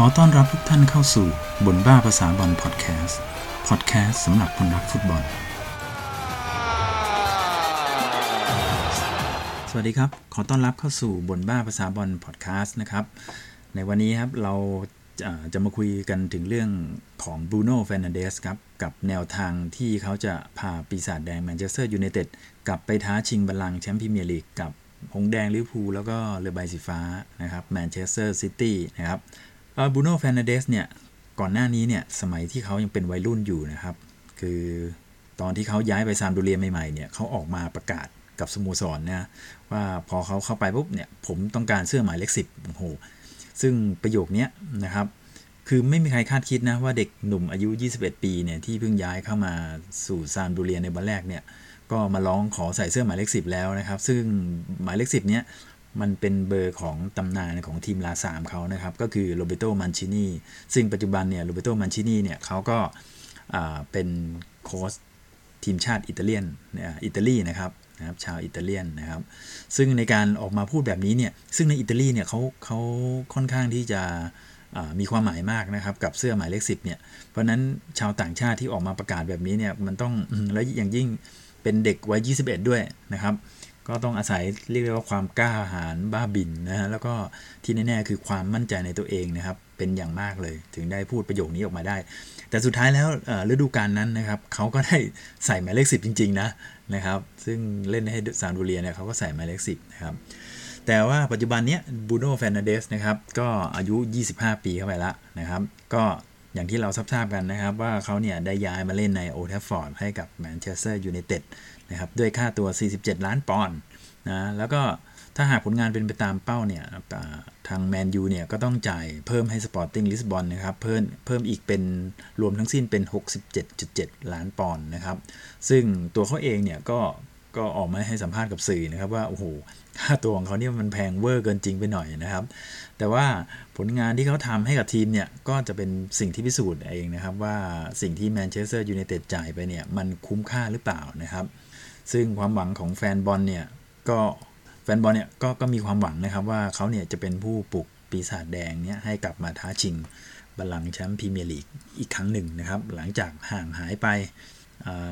ขอต้อนรับทุกท่านเข้าสู่บ่นบ้าภาษาบอลพอดแคสต์พอดแคสต์สำหรับคนรักฟุตบอล สวัสดีครับ ขอต้อนรับเข้าสู่บ่นบ้าภาษาบอลพอดแคสต์นะครับ ในวันนี้ครับเราจะจะมาคุยกันถึงเรื่องของบรูโน่ แฟร์นานเดสครับ กับแนวทางที่เขาจะพาปีศาจแดงแมนเชสเตอร์ยูไนเต็ดกลับไปท้าชิงบัลลังก์แชมป์พรีเมียร์ลีกกับหงส์แดงลิเวอร์พูลแล้วก็เรือใบสีฟ้านะครับแมนเชสเตอร์ซิตี้นะครับ บูโน่เฟนเดสเนี่ย ก่อนหน้านี้เนี่ย สมัยที่เขายังเป็นวัยรุ่นอยู่นะครับ คือตอนที่เขาย้ายไปซามพ์โดเรียใหม่ๆเนี่ยเขาออกมาประกาศกับสโมสรนะว่าพอเขาเข้าไปปุ๊บเนี่ย ผมต้องการเสื้อหมายเลขสิบโอ้โห ซึ่งประโยคนี้นะครับ คือไม่มีใครคาดคิดนะว่าเด็กหนุ่มอายุ 21 ปีเนี่ยที่เพิ่งย้ายเข้ามาสู่ซามพ์โดเรียในวันแรกเนี่ย ก็มาร้องขอใส่เสื้อหมายเลขสิบแล้วนะครับ ซึ่งหมายเลขสิบเนี้ย มันเป็นเบอร์ของตำนานของทีมลาสามเขานะครับ ก็คือโรเบโตมันชินีซึ่งปัจจุบันเนี่ยโรเบโตมันชินีเนี่ยเขาก็เป็นโค้ชทีมชาติอิตาเลียนอิตาลีนะครับนะครับชาวอิตาเลียนนะครับ ซึ่งในการออกมาพูดแบบนี้เนี่ย ซึ่งในอิตาลีเนี่ยเขาเขาค่อนข้างที่จะมีความหมายมากนะครับ กับเสื้อหมายเลขสิบเนี่ย เพราะนั้นชาวต่างชาติที่ออกมาประกาศแบบนี้เนี่ยมันต้องแล้วอย่างยิ่งเป็นเด็กวัย21 ด้วยนะครับ ก็ต้องอาศัยเรียกว่าความกล้าหาญบ้าบินนะฮะแล้วก็ที่แน่ๆคือความมั่นใจในตัวเองนะครับ เป็นอย่างมากเลย ถึงได้พูดประโยคนี้ออกมาได้ แต่สุดท้ายแล้วฤดูกาลนั้นนะครับเขาก็ได้ใส่หมายเลขสิบจริง ๆ นะนะครับ ซึ่งเล่นให้ซานดูเรียเนี่ยเขาก็ใส่หมายเลขสิบนะครับแต่ว่าปัจจุบันนี้บูโน่แฟนนาเดสนะครับก็อายุ 25 ปีเข้าไปแล้วนะครับ ก็อย่างที่เราทราบกันนะครับ ว่าเขาเนี่ยได้ย้ายมาเล่นในโอลด์แทรฟฟอร์ดให้กับแมนเชสเตอร์ยูไนเต็ด นะครับด้วยค่าตัว 47 ล้านปอนด์นะแล้วก็ถ้าหากผลงานเป็นไปตามเป้าเนี่ยทางแมนยูเนี่ยก็ต้องจ่ายเพิ่มให้สปอร์ติ้งลิสบอนนะครับเพิ่มเพิ่มอีกเป็นรวมทั้งสิ้นเป็น 67.7 ล้านปอนด์นะครับ ซึ่งตัวเขาเองเนี่ยก็ก็ออกมาให้สัมภาษณ์กับสื่อนะครับว่า โอ้โหค่าตัวของเขาเนี่ยมันแพงเวอร์เกินจริงไปหน่อยนะครับ แต่ว่าผลงานที่เขาทำให้กับทีมเนี่ยก็จะเป็นสิ่งที่พิสูจน์เองนะครับว่าสิ่งที่แมนเชสเตอร์ยูไนเต็ดจ่ายไปเนี่ยมันคุ้มค่าหรือเปล่านะครับ ซึ่งความหวังของแฟนบอลเนี่ยก็แฟนบอลเนี่ยก็ก็มีความหวังนะครับว่าเขาเนี่ยจะเป็นผู้ปลุกปีศาจแดงเนี่ยให้กลับมาท้าชิงบัลลังก์แชมป์พรีเมียร์ลีกอีกครั้งหนึ่งนะครับ หลังจากห่างหายไป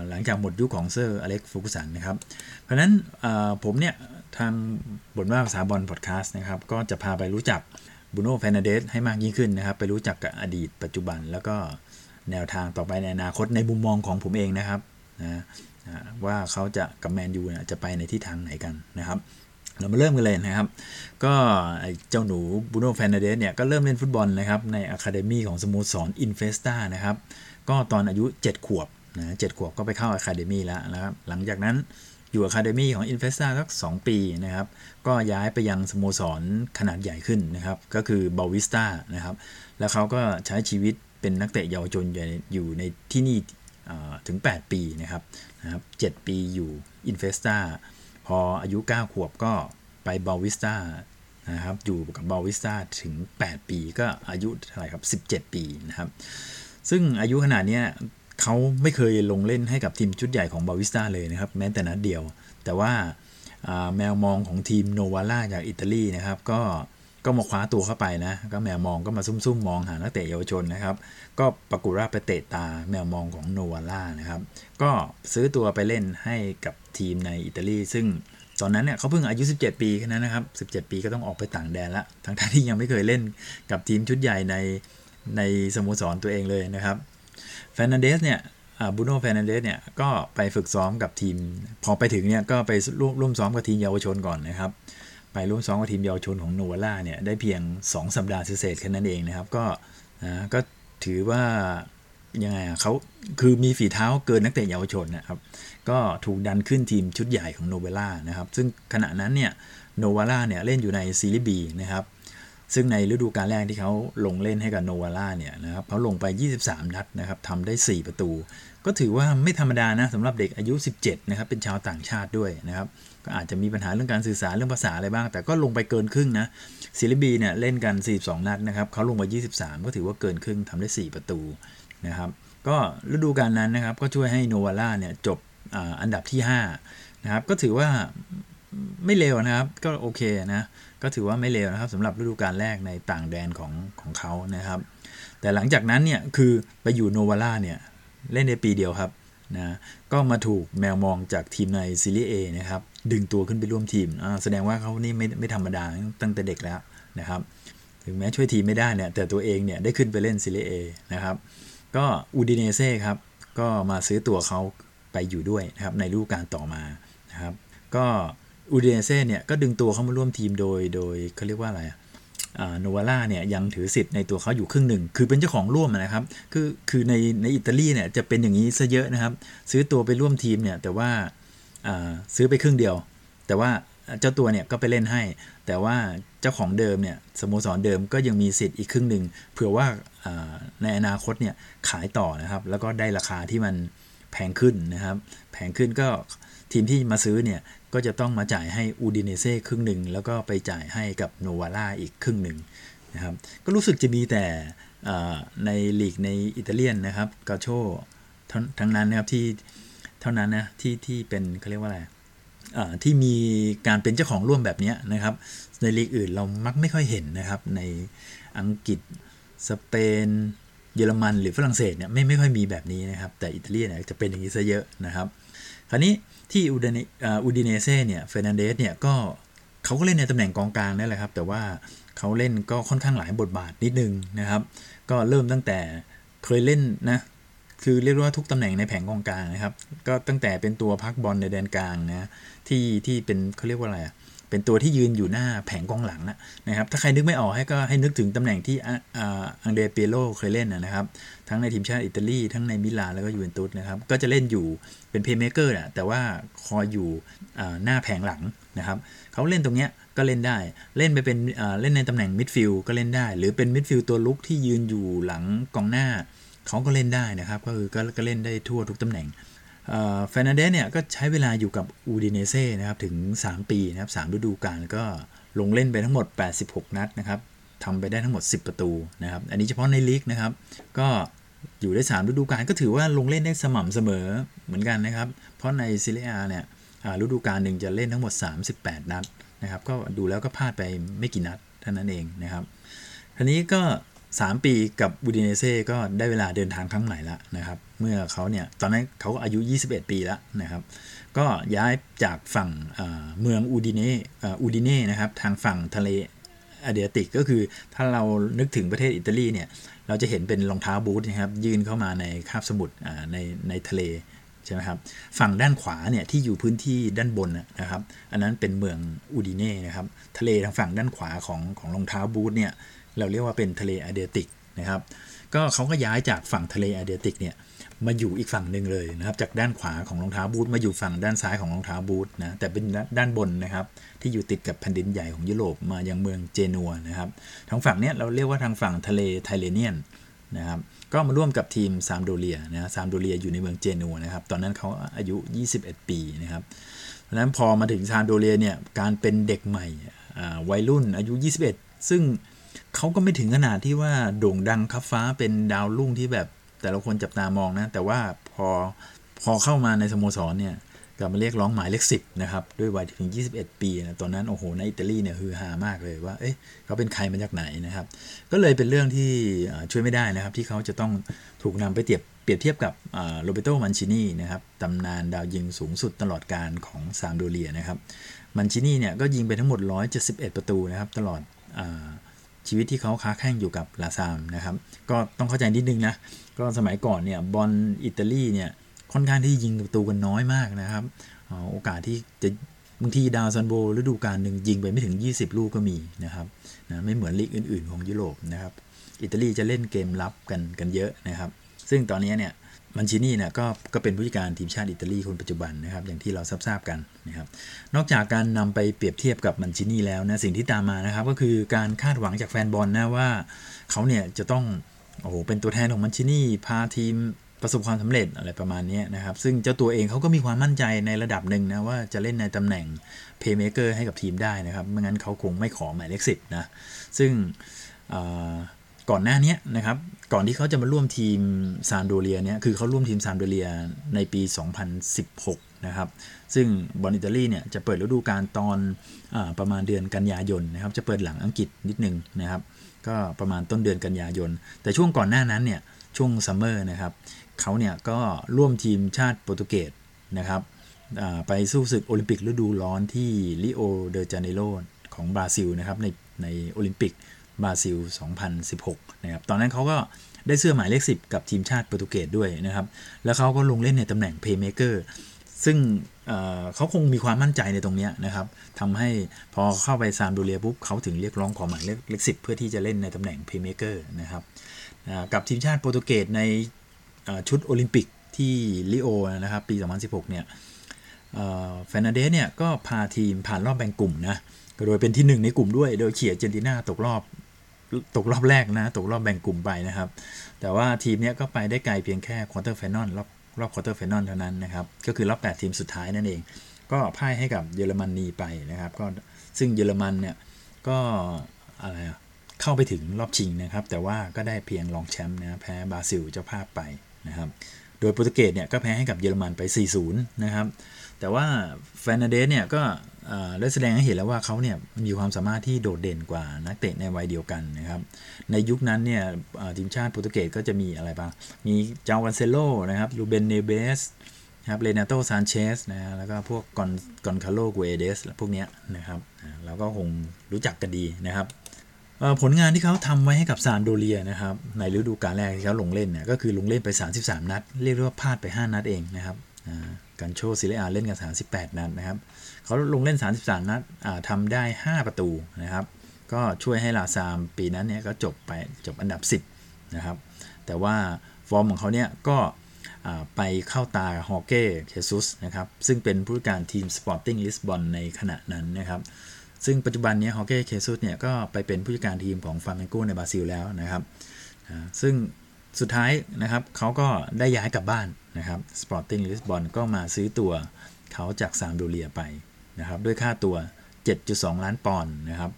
หลังจากหมดยุคของเซอร์อเล็กซ์ เฟอร์กูสันนะครับ เพราะนั้นผมเนี่ยทางบ่นบ้าภาษาบอลพอดแคสต์นะครับ ก็จะพาไปรู้จักบูโน่แฟนเดสให้มากยิ่งขึ้นนะครับ ไปรู้จักกับอดีตปัจจุบัน แล้วก็แนวทางต่อไปในอนาคตในมุมมองของผมเองนะครับนะ ว่าเขาจะกับแมนยูจะไปในทิศทางไหนกันนะครับ เรามาเริ่มกันเลยนะครับ ก็เจ้าหนูบูโน่แฟนเดสเนี่ยก็เริ่มเล่นฟุตบอลนะครับใน academy ของสโมสรอินเฟสตานะครับก็ตอนอายุ 7 ขวบนะขวบก็ไปเข้า academy แล้วนะครับหลังจากนั้นอยู่ academy ของอินเฟสตาสัก 2 ปีนะครับก็ย้ายไปยังสโมสรขนาดใหญ่ขึ้นนะครับก็คือโบอาวิสตานะครับแล้วเขาก็ใช้ชีวิตเป็นนักเตะเยาวชนอยู่ในที่นี่ถึง 8 ปีนะครับ นะครับ 7 ปีอยู่อินเฟสตาพออายุ 9 ขวบก็ไปโบอาวิสตานะครับ อยู่กับโบอาวิสตาถึง 8 ปีก็อายุเท่าไหร่ครับ 17 ปีนะครับ ซึ่งอายุขนาดนี้เขาไม่เคยลงเล่นให้กับทีมชุดใหญ่ของบาวิสตาเลยนะครับ แม้แต่นัดเดียว แต่ว่าแมวมองของทีมโนวาล่าจากอิตาลีนะครับ ก็ ก็มาคว้าตัวเข้าไปนะ ก็แมวมองก็มาซุ่มๆมองหานักเตะเยาวชนนะครับ ก็ปรากฏว่าไปเตะตาแมวมองของโนวาล่านะครับ ก็ซื้อตัวไปเล่นให้กับทีมในอิตาลี ซึ่งตอนนั้นเนี่ยเขาเพิ่งอายุ 17 ปีแค่นั้นนะครับ 17 ปีก็ต้องออกไปต่างแดนละ ทั้งที่ยังไม่เคยเล่นกับทีมชุดใหญ่ในในสโมสรตัวเองเลยนะครับแฟนนันเดสเนี่ยบูโน่แฟนนันเดสเนี่ยก็ไปฝึกซ้อมกับทีม พอไปถึงเนี่ยก็ไปร่วมร่วมซ้อมกับทีมเยาวชนก่อนนะครับ ไปร่วมซ้อมกับทีมเยาวชนของโนวาล่าเนี่ยได้เพียง 2 สัปดาห์เศษแค่นั้นเองนะครับก็นะก็ถือว่ายังไงเขาคือมีฝีเท้าเกินนักเตะเยาวชนนะครับก็ถูกดันขึ้นทีมชุดใหญ่ของโนเวล่านะครับซึ่งขณะนั้นเนี่ยโนวาล่าเนี่ยเล่นอยู่ในซีรีส์บีนะครับซึ่งในฤดูกาลแรกที่เขาลงเล่นให้กับโนวาล่าเนี่ยนะครับเขาลงไป 23 นัดนะครับทำได้ 4 ประตู ก็ถือว่าไม่ธรรมดานะสำหรับเด็กอายุ 17 นะครับ เป็นชาวต่างชาติด้วยนะครับ ก็อาจจะมีปัญหาเรื่องการสื่อสารเรื่องภาษาอะไรบ้าง แต่ก็ลงไปเกินครึ่งนะซิลิบีเนี่ยเล่นกัน 42 นัดนะครับเขาลงไป 23 ก็ถือว่าเกินครึ่งทำได้ 4 ประตูนะครับก็ฤดูกาลนั้นนะครับก็ช่วยให้โนวาล่าเนี่ยจบออันดับที่5นะครับก็ถือว่าไม่เลวนะครับก็โอเคนะก็ถือว่าไม่เลวนะครับสำหรับฤดูกาลแรกในต่างแดนของของเขานะครับ แต่หลังจากนั้นเนี่ยคือไปอยู่โนวาล่าเนี่ยเล่นในปีเดียวครับ นะก็มาถูกแมวมองจากทีมในซีรีส์ A นะครับ ดึงตัวขึ้นไปร่วมทีม แสดงว่าเขานี่ไม่ไม่ธรรมดาตั้งแต่เด็กแล้วนะครับ ถึงแม้ช่วยทีมไม่ได้เนี่ย แต่ตัวเองเนี่ยได้ขึ้นไปเล่นซีรีส์ A นะครับ ก็อูดิเนเซ่ครับ ก็มาซื้อตัวเขาไปอยู่ด้วยนะครับ ในฤดูกาลต่อมานะครับ ก็อูดิเนเซ่เนี่ยก็ดึงตัวเขามาร่วมทีมโดยโดยเขาเรียกว่าอะไร โนวาล่าเนี่ยยังถือสิทธิ์ในตัวเขาอยู่ครึ่งหนึ่ง คือเป็นเจ้าของร่วมนะครับ คือคือในในอิตาลีเนี่ยจะเป็นอย่างนี้ซะเยอะนะครับ ซื้อตัวไปร่วมทีมเนี่ยแต่ว่าซื้อไปครึ่งเดียว แต่ว่าเจ้าตัวเนี่ยก็ไปเล่นให้ แต่ว่าเจ้าของเดิมเนี่ยสโมสรเดิมก็ยังมีสิทธิ์อีกครึ่งหนึ่งเผื่อว่าในอนาคตเนี่ยขายต่อนะครับ แล้วก็ได้ราคาที่มันแพงขึ้นนะครับ แพงขึ้นก็ทีมที่มาซื้อเนี่ย ก็จะต้องมาจ่ายให้อูดิเนเซ่ครึ่งหนึ่ง แล้วก็ไปจ่ายให้กับโนวาร่าอีกครึ่งหนึ่งนะครับ ก็รู้สึกจะมีแต่ในลีกในอิตาเลียนนะครับกาโชทั้งนั้นนะครับที่เท่านั้นนะที่ที่เป็นเขาเรียกว่าอะไรที่มีการเป็นเจ้าของร่วมแบบนี้นะครับ ในลีกอื่นเรามักไม่ค่อยเห็นนะครับ ในอังกฤษสเปนเยอรมันหรือฝรั่งเศสเนี่ยไม่ไม่ค่อยมีแบบนี้นะครับ แต่อิตาลีเนี่ยจะเป็นอย่างนี้ซะเยอะนะครับ คราวนี้ที่อูดิเนเซ่เนี่ยเฟรนันเดสเนี่ยก็เขาก็เล่นในตำแหน่งกองกลางนั่นแหละครับ แต่ว่าเขาเล่นก็ค่อนข้างหลายบทบาทนิดนึงนะครับ ก็เริ่มตั้งแต่เคยเล่นนะคือเรียกว่าทุกตำแหน่งในแผงกองกลางนะครับ ก็ตั้งแต่เป็นตัวพักบอลในแดนกลางนะที่ที่เป็นเขาเรียกว่าอะไร เป็นตัวที่ยืนอยู่หน้าแผงกองหลังนะครับ ถ้าใครนึกไม่ออกให้ก็ให้นึกถึงตำแหน่งที่อังเดเปโลเคยเล่นนะครับ ทั้งในทีมชาติอิตาลี ทั้งในมิลานแล้วก็ยูเวนตุสนะครับ ก็จะเล่นอยู่เป็น playmaker แต่ว่าคอยอยู่หน้าแผงหลังนะครับเขาเล่นตรงเนี้ยก็เล่นได้ เล่นไปเป็นเล่นในตำแหน่งมิดฟิลด์ก็เล่นได้ หรือเป็นมิดฟิลด์ตัวรุกที่ยืนอยู่หลังกองหน้าเขาก็เล่นได้นะครับ ก็คือก็เล่นได้ทั่วทุกตำแหน่ง แฟร์นานเดสเนี่ยก็ใช้เวลาอยู่กับอูดิเนเซ่นะครับถึง 3 ปีนะครับ3ฤดูกาลก็ลงเล่นไปทั้งหมด 86 นัดนะครับทำไปได้ทั้งหมด 10 ประตูนะครับ อันนี้เฉพาะในลีกนะครับ ก็อยู่ได้ 3 ฤดูกาลก็ถือว่าลงเล่นได้สม่ำเสมอเหมือนกันนะครับ เพราะในซีเรียเนี่ยฤดูกาลหนึ่งจะเล่นทั้งหมด 38 นัดนะครับ ก็ดูแล้วก็พลาดไปไม่กี่นัดเท่านั้นเองนะครับทีนี้ก็ 3 ปีกับบูดิเนเซ่ก็ได้เวลาเดินทางครั้งใหม่ละนะครับ เมื่อเขาเนี่ยตอนนั้นเขาอายุ 21 ปีแล้วนะครับ ก็ย้ายจากฝั่งเมืองอูดิเน่อูดิเน่นะครับทางฝั่งทะเลอเดียติกก็คือถ้าเรานึกถึงประเทศอิตาลีเนี่ยเราจะเห็นเป็นรองเท้าบูทนะครับยื่นเข้ามาในคาบสมุทรในในทะเลใช่ไหมครับฝั่งด้านขวาเนี่ยที่อยู่พื้นที่ด้านบนนะครับ อันนั้นเป็นเมืองอูดิเน่นะครับทะเลทางฝั่งด้านขวาของของรองเท้าบูทเนี่ย เราเรียกว่าเป็นทะเลเอเดรียติกนะครับ ก็เขาก็ย้ายจากฝั่งทะเลเอเดรียติกเนี่ยมาอยู่อีกฝั่งหนึ่งเลยนะครับจากด้านขวาของรองเท้าบูทมาอยู่ฝั่งด้านซ้ายของรองเท้าบูทนะแต่เป็นด้านบนนะครับ ที่อยู่ติดกับแผ่นดินใหญ่ของยุโรปมายังเมืองเจนัวนะครับทางฝั่งเนี้ยเราเรียกว่าทางฝั่งทะเลไทเรเนียนนะครับก็มาร่วมกับทีมซามโดเลียนะซามโดเลียอยู่ในเมืองเจนัวนะครับตอนนั้นเขาอายุ 21 ปีนะครับเพราะนั้นพอมาถึงซามโดเลียเนี่ยการเป็นเด็กใหม่วัยรุ่นอายุ 21 ซึ่ง เขาก็ไม่ถึงขนาดที่ว่าโด่งดังคับฟ้าเป็นดาวรุ่งที่แบบแต่ละคนจับตามองนะ แต่ว่าพอพอเข้ามาในสโมสรเนี่ยกลับมาเรียกร้องหมายเลขสิบนะครับ ด้วยวัยถึง 21 ปีนะตอนนั้น โอ้โห ในอิตาลีเนี่ยฮือฮามากเลยว่า เอ๊ะเขาเป็นใครมาจากไหนนะครับ ก็เลยเป็นเรื่องที่ช่วยไม่ได้นะครับ ที่เขาจะต้องถูกนำไปเทียบเปรียบเทียบกับโรเบโตมันชินีนะครับตำนานดาวยิงสูงสุดตลอดการของซามโดเลียนะครับมันชินีเนี่ยก็ยิงไปทั้งหมด 171 ประตูนะครับ ตลอดอ ชีวิตที่เขาค้าแข่งอยู่กับลาซามนะครับ ก็ต้องเข้าใจนิดนึงนะ ก็สมัยก่อนเนี่ยบอลอิตาลีเนี่ยค่อนข้างที่ยิงประตูกันน้อยมากนะครับ โอกาสที่จะบางทีดาวซัลโวฤดูกาลหนึ่งยิงไปไม่ถึง 20 ลูกก็มีนะครับนะไม่เหมือนลีกอื่น ๆ ของยุโรปนะครับ อิตาลีจะเล่นเกมรับกันกันเยอะนะครับ ซึ่งตอนนี้เนี่ย มันชินี่เนี่ยก็ก็เป็นผู้จัดการทีมชาติอิตาลีคนปัจจุบันนะครับ อย่างที่เราทราบกันนะครับ นอกจากการนำไปเปรียบเทียบกับมันชินี่แล้วนะสิ่งที่ตามมานะครับ ก็คือการคาดหวังจากแฟนบอลนะว่าเขาเนี่ยจะต้องโอ้โหเป็นตัวแทนของมันชินี่พาทีมประสบความสำเร็จอะไรประมาณนี้นะครับ ซึ่งเจ้าตัวเองเขาก็มีความมั่นใจในระดับหนึ่งนะว่าจะเล่นในตำแหน่งเพย์เมเกอร์ให้กับทีมได้นะครับไม่งั้นเขาคงไม่ขอหมายเลขสิบนะซึ่งก่อนหน้านี้นะครับ ก่อนที่เขาจะมาร่วมทีมซานโดเรียเนี่ยคือเขาร่วมทีมซานโดเรียในปี 2016 นะครับ ซึ่งบอลอิตาลีเนี่ยจะเปิดฤดูกาลตอนอประมาณเดือนกันยายนนะครับ จะเปิดหลังอังกฤษนิดนึงนะครับ ก็ประมาณต้นเดือนกันยายน แต่ช่วงก่อนหน้านั้นเนี่ยช่วงซัมเมอร์นะครับเขาเนี่ยก็ร่วมทีมชาติโปรตุเกสนะครับไปสู้ศึกโอลิมปิกฤดูร้อนที่ริโอเดจาเนโรของบราซิลนะครับในในโอลิมปิก บราซิล 2016 นะครับ ตอนนั้นเขาก็ได้เสื้อหมายเลข 10 กับทีมชาติโปรตุเกสด้วยนะครับ แล้วเขาก็ลงเล่นในตำแหน่ง playmaker ซึ่งเขาคงมีความมั่นใจในตรงนี้นะครับทำให้พอเข้าไปซามพ์โดเรียปุ๊บเขาถึงเรียกร้องขอหมายเลขสิบเพื่อที่จะเล่นในตำแหน่ง playmaker นะครับกับทีมชาติโปรตุเกสในชุดโอลิมปิกที่ริโอนะครับปี 2016 เนี่ยแฟร์นานเดสเนี่ยก็พาทีมผ่านรอบแบ่งกลุ่มนะโดยเป็นที่หนึ่งในกลุ่มด้วย โดยเขี่ยอาร์เจนตินาตกรอบ ตกรอบแรกนะ ตกรอบแบ่งกลุ่มไปนะครับ แต่ว่าทีมนี้ก็ไปได้ไกลเพียงแค่ quarter final รอบรอบ quarter final เท่านั้นนะครับ ก็คือรอบ 8 ทีมสุดท้ายนั่นเอง ก็พ่ายให้กับเยอรมนนีไปนะครับ ก็ซึ่งเยอรมันเนี่ยก็อะไรเข้าไปถึงรอบชิงนะครับ แต่ว่าก็ได้เพียงรองแชมป์นะแพ้บราซิลเจ้าภาพไปนะครับ โดยโปรตุเกสเนี่ยก็แพ้ให้กับเยอรมันไป 4-0 นะครับ แต่ว่าแฟนเดสเนี่ยก็ ได้แสดงให้เห็นแล้วว่าเขาเนี่ยมีความสามารถที่โดดเด่นกว่านักเตะในวัยเดียวกันนะครับ ในยุคนั้นเนี่ยทีมชาติโปรตุเกสก็จะมีอะไรบ้างมีจาวันเซโลนะครับลูเบนเนเบสครับเรนาโตซานเชสนะแล้วก็พวกกอนกอนคาโลกเอเดสพวกนี้นะครับเราก็คงรู้จักกันดีนะครับผลงานที่เขาทำไว้ให้กับซานโดเรียนะครับในฤดูกาลแรกที่เขาลงเล่นเนี่ยก็คือลงเล่นไป 33 นัด เรียกว่าพลาดไป 5 นัดเองนะครับ กันโชซิเลอาเล่นกัน38 นัดนะครับเขาลงเล่น 33 นัดทำได้ 5 ประตูนะครับ ก็ช่วยให้ลาซามปีนั้นเนี่ยก็จบไปจบอันดับ 10 นะครับ แต่ว่าฟอร์มของเขาเนี่ยก็ไปเข้าตาฮอร์เก้เจซุสนะครับ ซึ่งเป็นผู้การทีมสปอร์ติ้งลิสบอนในขณะนั้นนะครับ ซึ่งปัจจุบันนี้ฮอร์เก้เจซุสเนี่ยก็ไปเป็นผู้จัดการทีมของฟลาเมงโกในบราซิลแล้วนะครับซึ่งสุดท้ายนะครับเขาก็ได้ย้ายกลับบ้าน นะครับสปอร์ติ้งลิสบอนก็มาซื้อตัวเขาจากซามพ์โดเรียไปนะครับด้วยค่าตัว 7.2 ล้านปอนด์นะครับ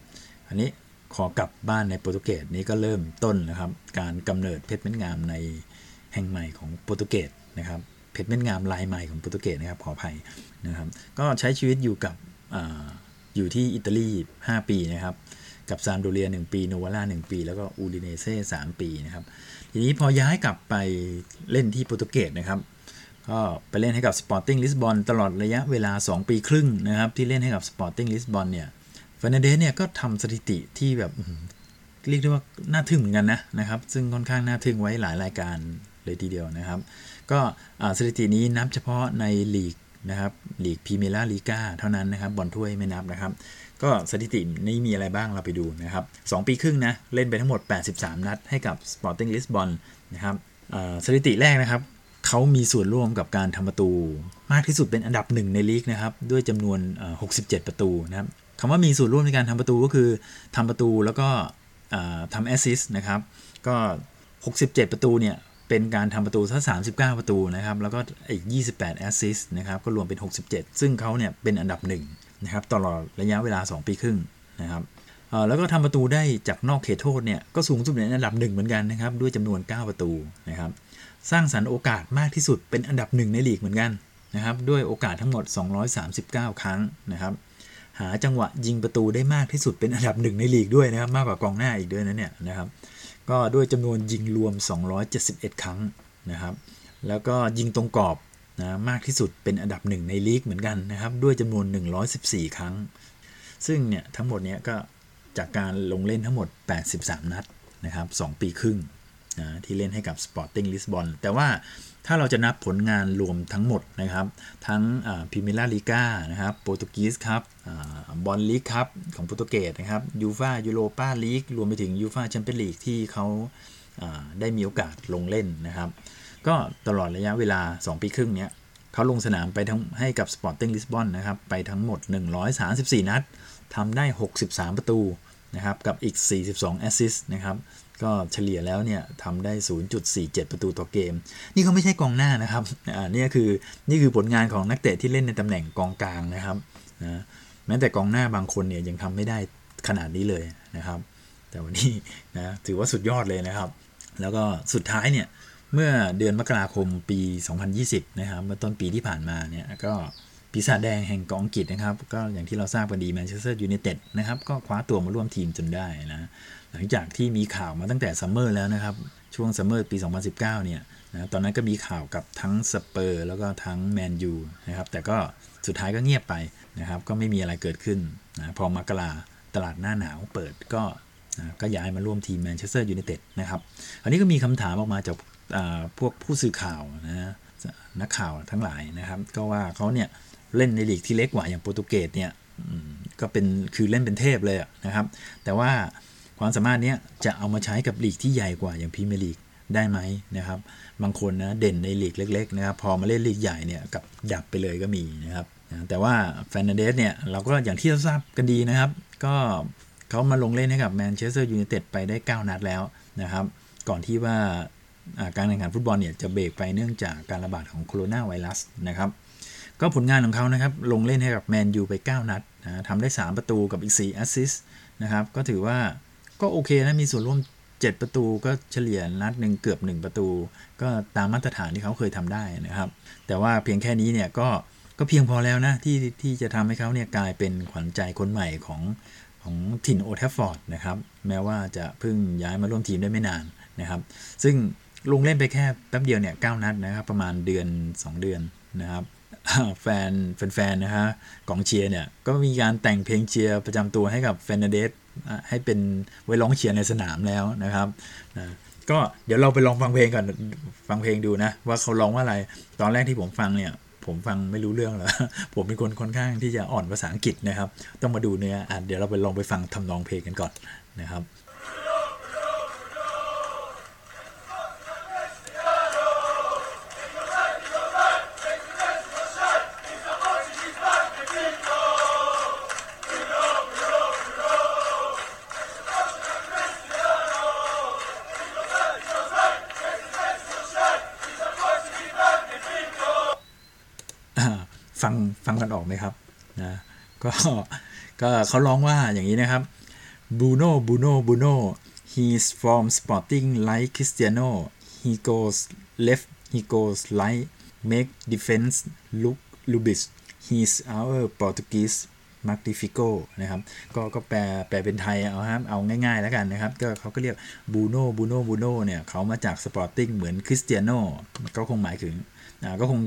อันนี้ขอกลับบ้านในโปรตุเกสนี้ก็เริ่มต้นนะครับ การกำเนิดเพชรเม็ดงามในแห่งใหม่ของโปรตุเกสนะครับเพชรเม็ดงามลายใหม่ของโปรตุเกสนะครับขออภัยนะครับ ก็ใช้ชีวิตอยู่กับออยู่ที่อิตาลี 5 ปีนะครับ กับซามโดเรีย 1 ปีโนวาร่า1 ปี แล้วก็อูดิเนเซ่3ปีนะครับ ทีนี้พอย้ายกลับไปเล่นที่โปรตุเกสนะครับก็ไปเล่นให้กับ Sporting Lisbon ตลอดระยะเวลา 2 ปีครึ่งนะครับ ที่เล่นให้กับ Sporting Lisbon เนี่ยฟานเดสเนี่ยก็ทำสถิติที่แบบเรียกได้ว่าน่าทึ่งเหมือนกันนะนะครับ ซึ่งค่อนข้างน่าทึ่งไว้หลายรายการเลยทีเดียวนะครับ ก็สถิตินี้นับเฉพาะในลีกนะครับลีกพรีเมียร์ลีกาเท่านั้นนะครับบอลถ้วยไม่นับนะครับ ก็สถิตินี้มีอะไรบ้างเราไปดูนะครับ 2 ปีครึ่งนะ เล่นไปทั้งหมด 83 นัดให้กับ Sporting Lisbon นะครับสถิติแรกนะครับ เขามีส่วนร่วมกับการทำประตู มากที่สุดเป็นอันดับหนึ่งในลีกนะครับ ด้วยจำนวน 67 ประตูนะครับคำว่ามีส่วนร่วมในการทำประตูก็คือทำประตูแล้วก็ทำ assist นะครับ ก็ 67 ประตูเนี่ยเป็นการทำประตูทั้ง39 ประตูนะครับ แล้วก็อีก 28 assist นะครับ ก็รวมเป็น 67 ซึ่งเขาเนี่ยเป็นอันดับหนึ่ง นะครับตลอดระยะเวลา 2 ปีครึ่งนะครับแล้วก็ทำประตูได้จากนอกเขตโทษเนี่ยก็สูงสุดในอันดับหนึ่งเหมือนกันนะครับด้วยจำนวน 9 ประตูนะครับสร้างสรรค์โอกาสมากที่สุดเป็นอันดับหนึ่งในลีกเหมือนกันนะครับด้วยโอกาสทั้งหมด 239 ครั้งนะครับหาจังหวะยิงประตูได้มากที่สุดเป็นอันดับหนึ่งในลีกด้วยนะครับมากกว่ากองหน้าอีกด้วยนะเนี่ยนะครับก็ด้วยจำนวนยิงรวม 271 ครั้งนะครับแล้วก็ยิงตรงกรอบ นะมากที่สุดเป็นอันดับหนึ่งในลีกเหมือนกันนะครับ ด้วยจำนวน 114 ครั้ง ซึ่งเนี่ยทั้งหมดเนี้ยก็จากการลงเล่นทั้งหมด 83 นัดนะครับ 2 ปีครึ่งนะที่เล่นให้กับ Sporting Lisbon แต่ว่าถ้าเราจะนับผลงานรวมทั้งหมดนะครับ ทั้งพรีเมียร์ลีกานะครับโปรตุกีสครับบอลลีกครับของโปรตุเกสนะครับยูฟายูโรปาลีกรวมไปถึงยูฟาแชมเปี้ยนลีกที่เขาได้มีโอกาสลงเล่นนะครับ ก็ตลอดระยะเวลา 2 ปีครึ่งเนี้ยเขาลงสนามไปทั้งให้กับ Sporting Lisbon นะครับ ไปทั้งหมด 134 นัดทำได้ 63 ประตูนะครับ กับอีก 42 assist นะครับ ก็เฉลี่ยแล้วเนี่ยทำได้ 0.47 ประตูต่อเกม นี่เขาไม่ใช่กองหน้านะครับ อ่า นี่คือนี่คือผลงานของนักเตะที่เล่นในตำแหน่งกองกลางนะครับนะแม้แต่กองหน้าบางคนเนี่ยยังทำไม่ได้ขนาดนี้เลยนะครับ แต่วันนี้นะถือว่าสุดยอดเลยนะครับ แล้วก็สุดท้ายเนี่ย เมื่อเดือนมกราคมปี 2020 นะครับเมื่อต้นปีที่ผ่านมาเนี่ยก็ปีศาจแดงแห่งเกาะอังกฤษนะครับ ก็อย่างที่เราทราบกันดีแมนเชสเตอร์ยูไนเต็ดนะครับก็คว้าตัวมาร่วมทีมจนได้นะหลังจากที่มีข่าวมาตั้งแต่ซัมเมอร์แล้วนะครับ ช่วงซัมเมอร์ปี 2019 เนี่ยนะตอนนั้นก็มีข่าวกับทั้งสเปอร์แล้วก็ทั้งแมนยูนะครับแต่ก็สุดท้ายก็เงียบไปนะครับก็ไม่มีอะไรเกิดขึ้นนะพอมกราตลาดหน้าหนาวเปิดก็นะก็ย้ายมาร่วมทีมแมนเชสเตอร์ยูไนเต็ดนะครับ อันนี้ก็มีคำถามออกมาจาก พวกผู้สื่อข่าวนะนักข่าวทั้งหลายนะครับ ก็ว่าเขาเนี่ยเล่นในลีกที่เล็กกว่าอย่างโปรตุเกสเนี่ยก็เป็นคือเล่นเป็นเทพเลยนะครับ แต่ว่าความสามารถเนี้ยจะเอามาใช้กับลีกที่ใหญ่กว่าอย่างพรีเมียร์ลีกได้ไหมนะครับ บางคนนะเด่นในลีกเล็ก ๆ นะครับ พอมาเล่นลีกใหญ่เนี่ยกลับดับไปเลยก็มีนะครับแต่ว่าแฟร์นานเดสเนี่ยเราก็อย่างที่ทราบกันดีนะครับ ก็เขามาลงเล่นให้กับแมนเชสเตอร์ยูไนเต็ดไปได้ 9 นัดแล้วนะครับ ก่อนที่ว่า การแข่งขันฟุตบอลเนี่ยจะเบรกไปเนื่องจากการระบาดของโคโรนาไวรัสนะครับก็ผลงานของเขานะครับลงเล่นให้กับแมนยูไป 9 นัดนะทำได้ 3 ประตูกับอีก 4 assist นะครับก็ถือว่าก็โอเคนะมีส่วนร่วม 7 ประตูก็เฉลี่ยนัดหนึ่งเกือบ 1 ประตู ก็ตามมาตรฐานที่เขาเคยทำได้นะครับ แต่ว่าเพียงแค่นี้เนี่ยก็ก็เพียงพอแล้วนะที่ที่จะทำให้เขาเนี่ยกลายเป็นขวัญใจคนใหม่ของของถิ่นโอทัฟฟอร์ดนะครับแม้ว่าจะเพิ่งย้ายมาร่วมทีมได้ไม่นานนะครับ ซึ่ง ลงเล่นไปแค่แป๊บเดียวเนี่ยเนัดนะครับ ประมาณเดือน 2 เดือนนะครับแฟนแฟนๆนะฮะกองเชียร์เนี่ย ก็มีการแต่งเพลงเชียร์ประจำตัวให้กับแฟนเดสให้เป็นไว้ร้องเชียร์ในสนามแล้วนะครับนะก็เดี๋ยวเราไปลองฟังเพลงก่อนฟังเพลงดูนะ ว่าเขาร้องว่าอะไร ตอนแรกที่ผมฟังเนี่ย ผมฟังไม่รู้เรื่องหรอผมเป็นคนค่อนข้างที่จะอ่อนภาษาอังกฤษนะครับ ต้องมาดูเนื้ออะเดี๋ยวเราไปลองไปฟังทำนองเพลงกันก่อนนะครับ ก็ก็เขาร้องว่าอย่างนี้นะครับ Bruno Bruno Bruno he's from Sporting like Cristiano he goes left he goes right make defense look rubbish he's our Portuguese Magnifico นะครับก็ก็แปลแปลเป็นไทยเอาครับเอาง่ายๆแล้วกันนะครับ ก็เขาก็เรียกบรูโน่บรูโน่บรูโน่เนี่ยเขามาจากสปอร์ติ้งเหมือนคริสเตียโน่ก็คงหมายถึง ก็คง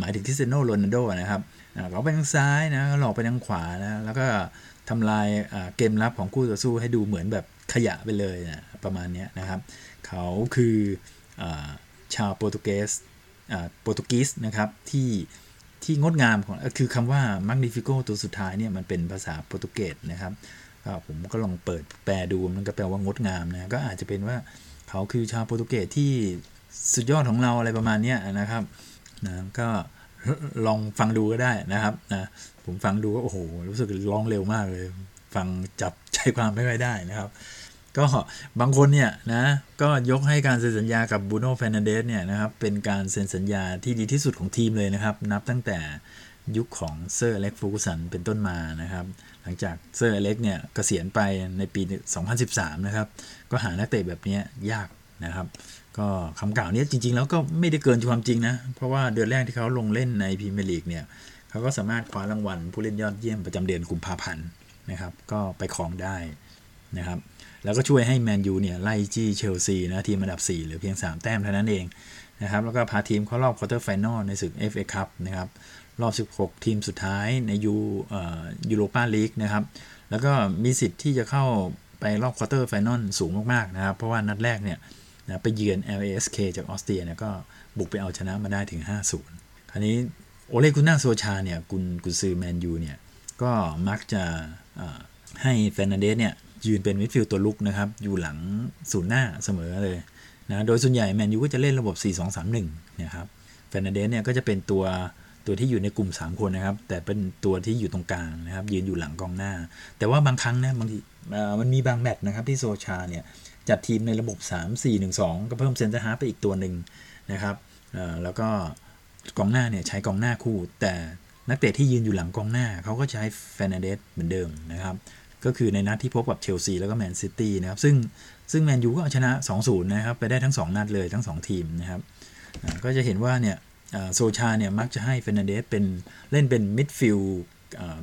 หมายถึงคริสเตียโนโรนัลโดนะครับเขาไปทางซ้ายนะหลอกไปทางขวานะแล้วก็ทำลายเกมรับของคู่ต่อสู้ให้ดูเหมือนแบบขยะไปเลยนะประมาณนี้นะครับ เขาคืออชาวโปรตุเกสโปรตุกีสนะครับที่ที่งดงามของคือคำว่า magnifico ตัวสุดท้ายเนี่ยมันเป็นภาษาโปรตุเกสนะครับผมก็ลองเปิดแปลดูมันก็แปลว่างดงามนะก็อาจจะเป็นว่าเขาคือชาวโปรตุเกสที่สุดยอดของเราอะไรประมาณนี้นะครับ นะก็ลองฟังดูก็ได้นะครับนะผมฟังดูก็โอ้โห รู้สึกร้องเร็วมากเลย ฟังจับใจความไม่ค่อยได้นะครับ ก็บางคนเนี่ยนะก็ยกให้การเซ็นสัญญากับบูโน่เฟนันเดสเนี่ยนะครับเป็นการเซ็นสัญญาที่ดีที่สุดของทีมเลยนะครับ นับตั้งแต่ยุคของเซอร์เล็กฟูกุสันเป็นต้นมานะครับ หลังจากเซอร์เล็กเนี่ยกเกษียณไปในปี 2013 นะครับ ก็หานักเตะแบบนี้ยากนะครับ ก็คำกล่าวนี้จริง ๆ แล้วก็ไม่ได้เกินความจริงนะ เพราะว่าเดือนแรกที่เขาลงเล่นในพรีเมียร์ลีกเนี่ยเขาก็สามารถคว้ารางวัลผู้เล่นยอดเยี่ยมประจำเดือนกุมภาพันธ์นะครับ ก็ไปครองได้นะครับ แล้วก็ช่วยให้แมนยูเนี่ยไล่จี้เชลซีนะทีมอันดับ4เหลือเพียง 3 แต้มเท่านั้นเองนะครับ แล้วก็พาทีมเข้ารอบ quarter final ในศึก FA Cup นะครับ รอบ 16 ทีมสุดท้ายในยูยูโรปาลีกนะครับ แล้วก็มีสิทธิ์ที่จะเข้าไปรอบ quarter final สูงมากๆนะครับ เพราะว่านัดแรกเนี่ย นะไปเยือน LASK จากออสเตรียเนี่ยก็บุกไปเอาชนะมาได้ถึง 5-0 คราวนี้โอเลกุนนาร์ โซลชาเนี่ยกุนกุนซือแมนยูเนี่ยก็มักจะให้แฟร์นานเดสเนี่ยยืนเป็นมิดฟิลด์ตัวรุกนะครับ อยู่หลังศูนย์หน้าเสมอเลยนะโดยส่วนใหญ่แมนยูก็จะเล่นระบบ 4-2-3-1นะครับแฟร์นานเดสเนี่ยก็จะเป็นตัวตัวที่อยู่ในกลุ่ม 3 คนนะครับ แต่เป็นตัวที่อยู่ตรงกลางนะครับ ยืนอยู่หลังกองหน้า แต่ว่าบางครั้งนะบางทีมันมีบางแมตช์นะครับที่โซลชาเนี่ย จัดทีมในระบบ 3 4 1 2 ก็เพิ่มเซนเตอร์ฮาล์ฟไปอีกตัวหนึ่งนะครับแล้วก็กองหน้าเนี่ยใช้กองหน้าคู่ แต่นักเตะที่ยืนอยู่หลังกองหน้าเขาก็ใช้แฟร์นานเดสเหมือนเดิมนะครับ ก็คือในนัดที่พบกับเชลซีแล้วก็แมนซิตี้นะครับ ซึ่งซึ่งแมนยูก็เอาชนะ 2-0 นะครับ ไปได้ทั้ง 2 นัดเลยทั้ง 2 ทีมนะครับ ก็จะเห็นว่าเนี่ยโซลชาเนี่ยมักจะให้แฟร์นานเดสเป็นเล่นเป็นมิดฟิลด์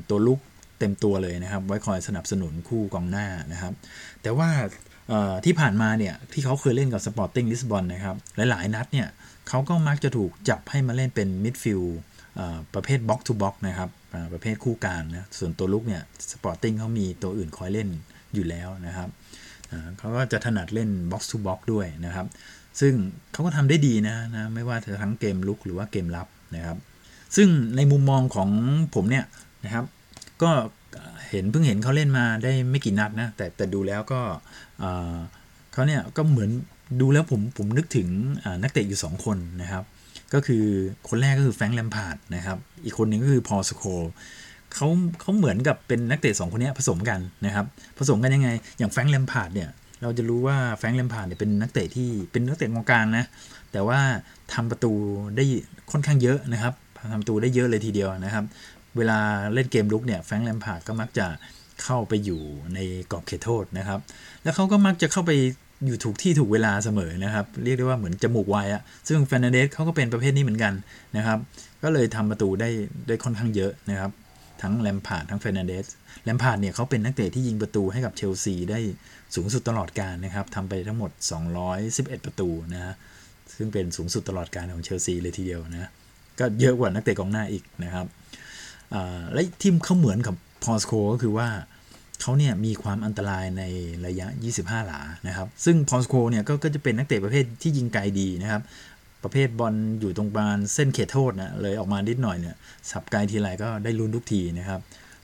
ตัวรุก เต็มตัวเลยนะครับ ไว้คอยสนับสนุนคู่กองหน้านะครับ แต่ว่าที่ผ่านมาเนี่ยที่เขาเคยเล่นกับสปอร์ติ้งลิสบอนนะครับ หลาย ๆ นัดเนี่ยเขาก็มักจะถูกจับให้มาเล่นเป็นมิดฟิลด์ประเภท box to box นะครับประเภทคู่กลางนะส่วนตัวรุกเนี่ยสปอร์ติ้งเขามีตัวอื่นคอยเล่นอยู่แล้วนะครับเขาก็จะถนัดเล่น box to box ด้วยนะครับ ซึ่งเขาก็ทำได้ดีนะนะไม่ว่าจะทั้งเกมรุกหรือว่าเกมรับนะครับ ซึ่งในมุมมองของผมเนี่ยนะครับ ก็เห็นเพิ่งเห็นเขาเล่นมาได้ไม่กี่นัดนะ แต่แต่ดูแล้วก็เขาเนี่ยก็เหมือนดูแล้วผมผมนึกถึงนักเตะอยู่ 2 คนนะครับ ก็คือคนแรกก็คือแฟรงค์แลมพาร์ดนะครับ อีกคนหนึ่งก็คือพอสโคเขาเขาเหมือนกับเป็นนักเตะสองคนนี้ผสมกันนะครับ ผสมกันยังไง อย่างแฟรงค์แลมพาร์ดเนี่ยเราจะรู้ว่าแฟรงค์แลมพาร์ดเนี่ยเป็นนักเตะที่เป็นนักเตะกองกลางนะ แต่ว่าทำประตูได้ค่อนข้างเยอะนะครับทำประตูได้เยอะเลยทีเดียวนะครับ เวลาเล่นเกมรุกเนี่ยแฟรงค์แลมพาร์ดก็มักจะเข้าไปอยู่ในกรอบเขตโทษนะครับ แล้วเขาก็มักจะเข้าไปอยู่ถูกที่ถูกเวลาเสมอนะครับ เรียกได้ว่าเหมือนจมูกไวอะซึ่งแฟร์นานเดสเขาก็เป็นประเภทนี้เหมือนกันนะครับ ก็เลยทำประตูได้ได้ค่อนข้างเยอะนะครับ ทั้งแลมพาร์ดทั้งแฟร์นานเดสแลมพาร์ดเนี่ยเขาเป็นนักเตะที่ยิงประตูให้กับเชลซีได้สูงสุดตลอดกาลนะครับทำไปทั้งหมด 211 ประตูนะฮะซึ่งเป็นสูงสุดตลอดกาลของเชลซีเลยทีเดียวนะก็เยอะกว่านักเตะกองหน้าอีกนะครับ และที่เขาเหมือนกับพอสโคก็คือว่าเขาเนี่ยมีความอันตรายในระยะ 25 หลานะครับ ซึ่งพอสโคเนี่ยก็จะเป็นนักเตะประเภทที่ยิงไกลดีนะครับ ประเภทบอลอยู่ตรงประมาณเส้นเขตโทษนะเลยออกมานิดหน่อยเนี่ยสับไกลทีไรก็ได้ลุ้นทุกทีนะครับ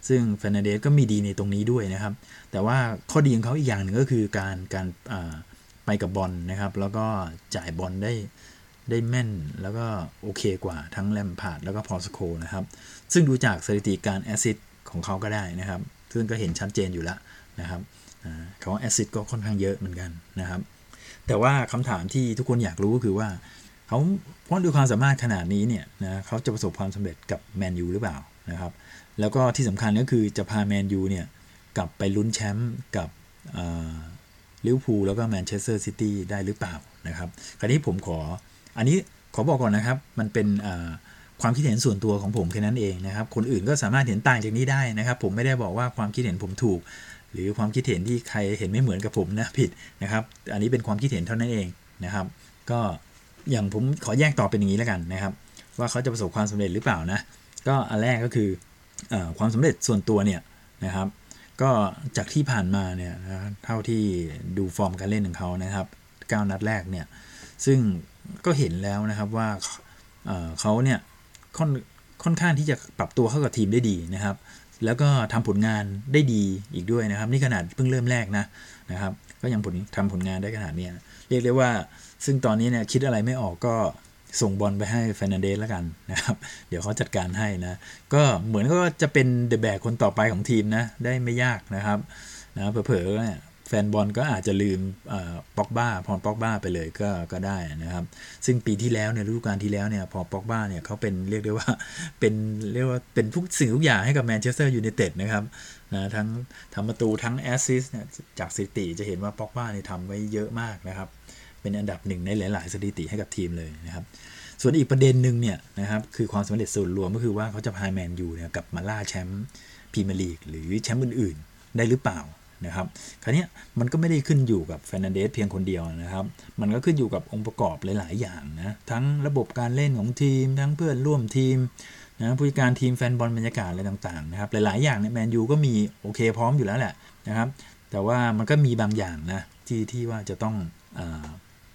ซึ่งแฟร์นานเดสก็มีดีในตรงนี้ด้วยนะครับ แต่ว่าข้อดีของเขาอีกอย่างหนึ่งก็คือการการไปกับบอลนะครับ แล้วก็จ่ายบอลได้ได้แม่นแล้วก็โอเคกว่าทั้งแลมพาร์ดแล้วก็พอสโคนะครับ ซึ่งดูจากสถิติการ assist ของเขาก็ได้นะครับ ซึ่งก็เห็นชัดเจนอยู่แล้วนะครับเขา assist ก็ค่อนข้างเยอะเหมือนกันนะครับ แต่ว่าคำถามที่ทุกคนอยากรู้ก็คือว่าเขาเพราะด้วยความสามารถขนาดนี้เนี่ยนะเขาจะประสบความสำเร็จกับแมนยูหรือเปล่านะครับ แล้วก็ที่สำคัญก็คือจะพาแมนยูเนี่ยกลับไปลุ้นแชมป์กับลิเวอร์พูลแล้วก็แมนเชสเตอร์ซิตี้ได้หรือเปล่านะครับ คราวนี้ผมขออันนี้ขอบอกก่อนนะครับ มันเป็น ความคิดเห็นส่วนตัวของผมแค่นั้นเองนะครับ คนอื่นก็สามารถเห็นต่างจากนี้ได้นะครับ ผมไม่ได้บอกว่าความคิดเห็นผมถูก หรือความคิดเห็นที่ใครเห็นไม่เหมือนกับผมนะผิดนะครับ อันนี้เป็นความคิดเห็นเท่านั้นเองนะครับ ก็อย่างผมขอแยกต่อเป็นอย่างนี้แล้วกันนะครับ ว่าเขาจะประสบความสำเร็จหรือเปล่านะก็อันแรกก็คืออความสำเร็จส่วนตัวเนี่ยนะครับก็จากที่ผ่านมาเนี่ยเท่าที่ดูฟอร์มการเล่นของเขานะครับ9นัดแรกเนี่ยซึ่งก็เห็นแล้วนะครับว่าเขาเนี่ย ค่อนค่อนข้างที่จะปรับตัวเข้ากับทีมได้ดีนะครับ แล้วก็ทำผลงานได้ดีอีกด้วยนะครับ นี่ขนาดเพิ่งเริ่มแรกนะนะครับ ก็ยังผลทำผลงานได้ขนาดนี้เรียกได้ว่า ซึ่งตอนนี้เนี่ยคิดอะไรไม่ออกก็ส่งบอลไปให้แฟร์นานเดสแล้วกันนะครับ เดี๋ยวเขาจัดการให้นะ ก็เหมือนก็จะเป็น the แบกคนต่อไปของทีมนะ ได้ไม่ยากนะครับนะเผลอๆเนี่ย แฟนบอลก็อาจจะลืมป็อกบาพอล ป็อกบาไปเลยก็ก็ได้นะครับ ซึ่งปีที่แล้วเนี่ยฤดูกาลที่แล้วเนี่ยพอล ป็อกบาเนี่ยเขาเป็นเรียกได้ว่าเป็นเรียกว่าเป็นทุกสิ่งทุกอย่างให้กับแมนเชสเตอร์ยูไนเต็ดนะครับนะทั้งทำประตูทั้งแอสซิสเนี่ยจากสถิติจะเห็นว่าป็อกบาเนี่ยทำไว้เยอะมากนะครับ เป็นอันดับหนึ่งในหลาย ๆ สถิติให้กับทีมเลยนะครับส่วนอีกประเด็นหนึ่งเนี่ยนะครับคือความสำเร็จส่วนรวมก็คือว่าเขาจะพาแมนยูเนี่ยกลับมาล่าแชมป์พรีเมียร์ลีกหรือแชมป์อื่น ๆ ได้หรือเปล่า นะครับคราวนี้มันก็ไม่ได้ขึ้นอยู่กับแฟร์นานเดสเพียงคนเดียวนะครับ มันก็ขึ้นอยู่กับองค์ประกอบหลาย ๆ อย่างนะ ทั้งระบบการเล่นของทีม ทั้งเพื่อนร่วมทีมนะผู้จัดการทีมแฟนบอลบรรยากาศอะไรต่าง ๆ นะครับ หลาย ๆ อย่างเนี่ยแมนยูก็มีโอเคพร้อมอยู่แล้วแหละนะครับ แต่ว่ามันก็มีบางอย่างนะที่ที่ว่าจะต้องอ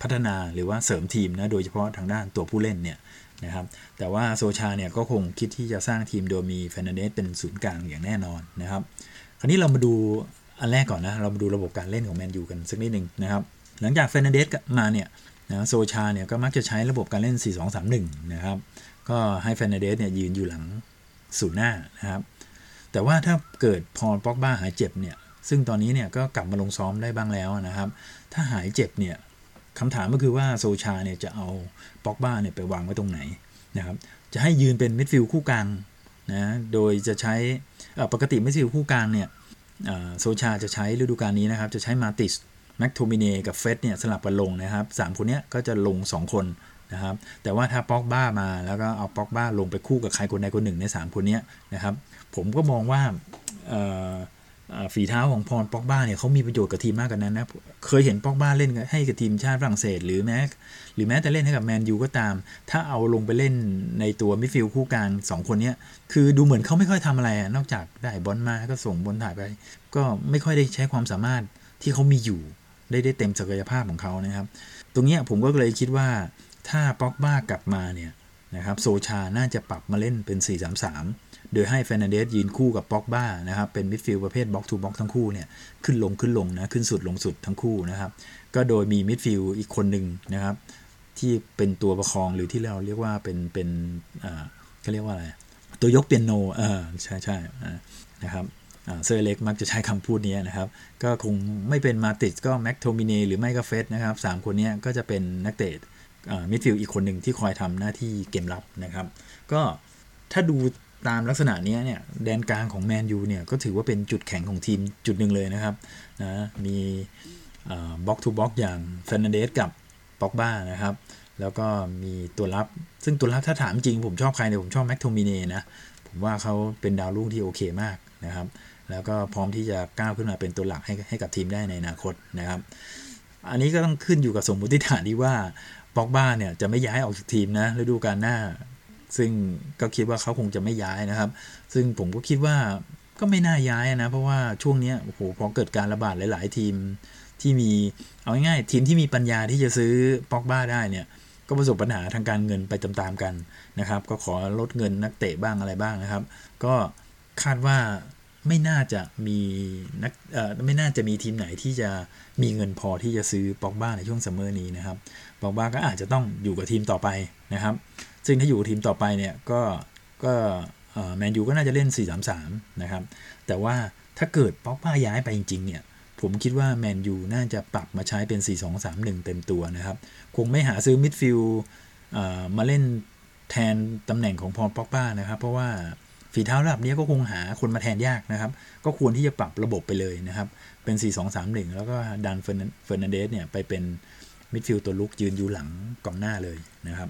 พัฒนาหรือว่าเสริมทีมนะโดยเฉพาะทางด้านตัวผู้เล่นเนี่ยนะครับแต่ว่าโซลชาเนี่ยก็คงคิดที่จะสร้างทีมโดยมีแฟร์นานเดสเป็นศูนย์กลางอย่างแน่นอนนะครับ คราวนี้เรามาดู อันแรกก่อนนะ เรามาดูระบบการเล่นของแมนยูกันสักนิดหนึ่งนะครับ หลังจากแฟร์นานเดสมาเนี่ยนะโซลชาเนี่ยก็มักจะใช้ระบบการเล่น 4-2-3-1 นะครับ ก็ให้แฟร์นานเดสเนี่ยยืนอยู่หลังศูนย์หน้านะครับ แต่ว่าถ้าเกิดพอล ป็อกบาหายเจ็บเนี่ย ซึ่งตอนนี้เนี่ยก็กลับมาลงซ้อมได้บ้างแล้วนะครับ ถ้าหายเจ็บเนี่ยคำถามก็คือว่าโซลชาเนี่ยจะเอาป็อกบาเนี่ยไปวางไว้ตรงไหนนะครับ จะให้ยืนเป็นมิดฟิลด์คู่กลางนะ โดยจะใช้ปกติมิดฟิลด์คู่กลางเนี่ย โซลชาจะใช้ฤดูกาลนี้นะครับ จะใช้มาติชแม็กโทมิเนย์กับเฟร็ดเนี่ยสลับกันลงนะครับสามคนนี้ก็จะลง 2 คนนะครับ แต่ว่าถ้าป็อกบ้ามาแล้วก็เอาป็อกบ้าลงไปคู่กับใครคนใดคนหนึ่งใน 3 คนนี้นะครับ ผมก็มองว่า ฝีเท้าของพอลป็อกบ้าเนี่ยเขามีประโยชน์กับทีมมากกว่านั้นนะ เคยเห็นป็อกบ้าเล่นให้กับทีมชาติฝรั่งเศส หรือแม้หรือแม้แต่เล่นให้กับแมนยูก็ตาม ถ้าเอาลงไปเล่นในตัวมิดฟิลด์คู่กลาง2คนนี้คือดูเหมือนเขาไม่ค่อยทำอะไรนอกจากได้บอลมาก็ส่งบอลถ่ายไป ก็ไม่ค่อยได้ใช้ความสามารถที่เขามีอยู่ได้ได้เต็มศักยภาพของเขานะครับ ตรงนี้ผมก็เลยคิดว่าถ้าป็อกบ้ากลับมาเนี่ยนะครับโซชาน่าจะปรับมาเล่นเป็น 4-3-3 โดยให้เฟร์นานเดสยืนคู่กับป็อกบ้านะครับ เป็นมิดฟิลด์ประเภท box to box ทั้งคู่เนี่ย ขึ้นลงขึ้นลงนะ ขึ้นสุดลงสุดทั้งคู่นะครับ ก็โดยมีมิดฟิลด์อีกคนหนึ่งนะครับ ที่เป็นตัวประคองหรือที่เราเรียกว่าเป็นเป็นอ่าเขาเรียกว่าอะไร ตัวยกเปียโนเออใช่ใช่นะครับเซอร์อเล็กซ์มักจะใช้คำพูดนี้นะครับ ก็คงไม่เป็นมาติชก็แม็กโทมิเนย์หรือไม่ก็เฟร็ดนะครับสามคนนี้ก็จะเป็นนักเตะมิดฟิลด์อีกคนหนึ่งที่คอยทำหน้าที่เกมรับนะครับ ก็ถ้าดู ตามลักษณะนี้เนี่ยแดนกลางของแมนยูเนี่ยก็ถือว่าเป็นจุดแข็งของทีมจุดหนึ่งเลยนะครับนะมี box to box อย่างเฟร์นานเดสกับป็อกบ้านะครับ แล้วก็มีตัวรับ ซึ่งตัวรับถ้าถามจริงผมชอบใครเนี่ยผมชอบแม็กโทมิเน่นะผมว่าเขาเป็นดาวรุ่งที่โอเคมากนะครับ แล้วก็พร้อมที่จะก้าวขึ้นมาเป็นตัวหลักให้ให้กับทีมได้ในอนาคตนะครับ อันนี้ก็ต้องขึ้นอยู่กับสมมติฐานที่ว่าป็อกบ้าเนี่ยจะไม่ย้ายออกจากทีมนะฤดูกาลหน้า ซึ่งก็คิดว่าเขาคงจะไม่ย้ายนะครับ ซึ่งผมก็คิดว่าก็ไม่น่าย้ายนะ เพราะว่าช่วงนี้โอ้โหพอเกิดการระบาดหลาย ๆ ทีมที่มีเอาง่ายๆทีมที่มีปัญญาที่จะซื้อป็อกบ้าได้เนี่ย ก็ประสบปัญหาทางการเงินไปตามๆกันนะครับ ก็ขอลดเงินนักเตะบ้างอะไรบ้างนะครับ ก็คาดว่าไม่น่าจะมีนักเอ่อไม่น่าจะมีทีมไหนที่จะมีเงินพอที่จะซื้อป็อกบ้าในช่วงซัมเมอร์นี้นะครับป็อกบ้าก็อาจจะต้องอยู่กับทีมต่อไปนะครับ ซึ่งถ้าอยู่ทีมต่อไปเนี่ยก็ก็แมนยูก็น่าจะเล่น 4-3-3 นะครับ แต่ว่าถ้าเกิดป็อกบ้าย้ายไปจริงๆเนี่ยผมคิดว่าแมนยูน่าจะปรับมาใช้เป็น 4-2-3-1 เต็มตัวนะครับ คงไม่หาซื้อมิดฟิลด์มาเล่นแทนตำแหน่งของพอลป็อกบ้านะครับ เพราะว่าฝีเท้าระดับนี้ก็คงหาคนมาแทนยากนะครับ ก็ควรที่จะปรับระบบไปเลยนะครับ เป็น 4-2-3-1 แล้วก็ดันเฟร์นานเดสเนี่ยไปเป็นมิดฟิลด์ตัวรุกยืนอยู่หลังกองหน้าเลยนะครับ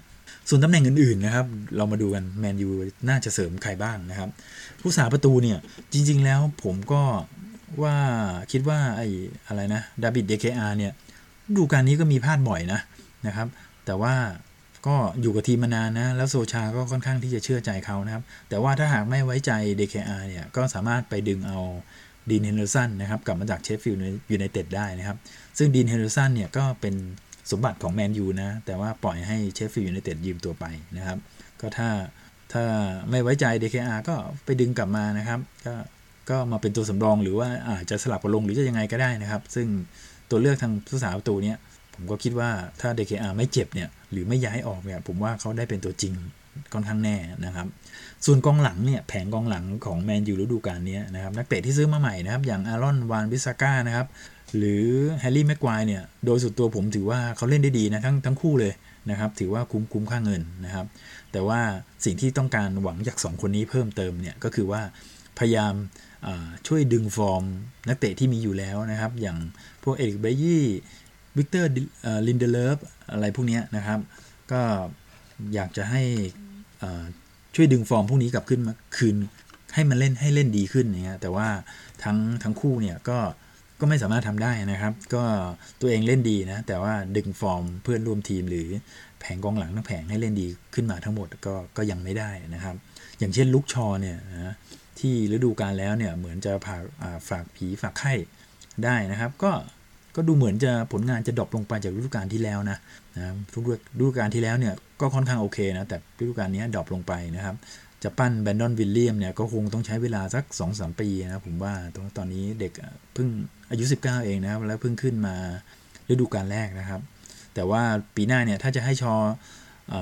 ส่วนตำแหน่งอื่นๆนะครับ เรามาดูกันแมนยูน่าจะเสริมใครบ้างนะครับ ผู้รักษาประตูเนี่ย จริง ๆ แล้วผมก็ว่าคิดว่าไอ้อะไรนะดาบิดเดเคอาเนี่ยฤดูกาลนี้ก็มีพลาดบ่อยนะนะครับ แต่ว่าก็อยู่กับทีมมานานนะ แล้วโซชาก็ค่อนข้างที่จะเชื่อใจเขานะครับ แต่ว่าถ้าหากไม่ไว้ใจ เดเคอา เนี่ย ก็สามารถไปดึงเอาดีนเฮนเดอร์สันนะครับ กลับมาจากเชฟฟิลด์อยู่ในเต็ดได้นะครับ ซึ่งดีนเฮนเดอร์สันเนี่ยก็เป็น สมบัติของแมนยูนะ แต่ว่าปล่อยให้เชฟฟิลด์อยู่ในเต็ดยืมตัวไปนะครับ ก็ถ้าถ้าไม่ไว้ใจ DKR ก็ไปดึงกลับมานะครับ ก็ก็มาเป็นตัวสำรองหรือว่าอาจจะสลับกันลงหรือจะยังไงก็ได้นะครับ ซึ่งตัวเลือกทางผู้สาประตูเนี้ยผมก็คิดว่าถ้า DKR ไม่เจ็บเนี่ยหรือไม่ย้ายออกเนี่ยผมว่าเขาได้เป็นตัวจริงค่อนข้างแน่นะครับ ส่วนกองหลังเนี่ยแผงกองหลังของแมนยูฤดูกาลนี้นะครับนักเตะที่ซื้อมาใหม่นะครับ อย่างอารอนวานบิสก้านะครับ หรือแฮร์รี่แม็กไกวร์เนี่ยโดยส่วนตัวผมถือว่าเขาเล่นได้ดีนะทั้งทั้งคู่เลยนะครับถือว่าคุ้มคุ้มค่าเงินนะครับ แต่ว่าสิ่งที่ต้องการหวังจาก 2 คนนี้เพิ่มเติมเนี่ยก็คือว่าพยายามช่วยดึงฟอร์มนักเตะที่มีอยู่แล้วนะครับ อย่างพวกเอริกไบยี่วิกเตอร์ลินเดเลิฟอะไรพวกนี้นะครับ ก็อยากจะให้ช่วยดึงฟอร์มพวกนี้กลับขึ้นมาคืนให้มันเล่นให้เล่นดีขึ้นเนี่ยแต่ว่าทั้งทั้งคู่เนี่ยก็ ก็ไม่สามารถทำได้นะครับ ก็ตัวเองเล่นดีนะ แต่ว่าดึงฟอร์มเพื่อนร่วมทีมหรือแผงกองหลังทั้งแผงให้เล่นดีขึ้นมาทั้งหมดก็ก็ยังไม่ได้นะครับ อย่างเช่นลุกชอเนี่ยนะที่ฤดูกาลแล้วเนี่ยเหมือนจะฝาฝากผีฝากไข้ได้นะครับ ก็ก็ดูเหมือนจะผลงานจะดรอปลงไปจากฤดูกาลที่แล้วนะนะฤดูกาลที่แล้วเนี่ยก็ค่อนข้างโอเคนะแต่ฤดูกาลนี้ drop ลงไปนะครับ จะปั้นแบรนดอนวิลเลียมส์เนี่ยก็คงต้องใช้เวลาสัก 2-3 ปีนะผมว่าตอนตอนนี้เด็กเพิ่งอายุ 19 เองนะครับ แล้วเพิ่งขึ้นมาฤดูกาลแรกนะครับ แต่ว่าปีหน้าเนี่ยถ้าจะให้ชอว์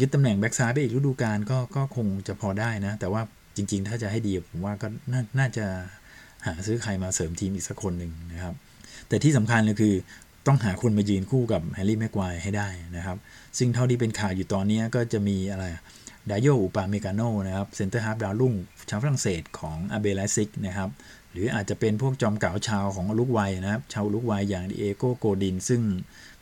ยึดตำแหน่งแบ็กซ้ายไปอีกฤดูกาลก็ก็คงจะพอได้นะ แต่ว่าจริง ๆ ถ้าจะให้ดีผมว่าก็น่าจะหาซื้อใครมาเสริมทีมอีกสักคนหนึ่งนะครับ แต่ที่สำคัญเลยคือต้องหาคนมายืนคู่กับแฮร์รี่แม็กไกวร์ให้ได้นะครับ ซึ่งเท่าที่เป็นข่าวอยู่ตอนนี้ก็จะมีอะไร ดายโยอุปาเมกาโนนะครับเซนเตอร์ฮาล์ฟดาวรุ่งชาวฝรั่งเศสของอาร์เบไลป์ซิกนะครับหรืออาจจะเป็นพวกจอมเก๋าชาวของอุรุกวัยนะครับชาวอุรุกวัยอย่างดิเอโกโกดิน ซึ่ง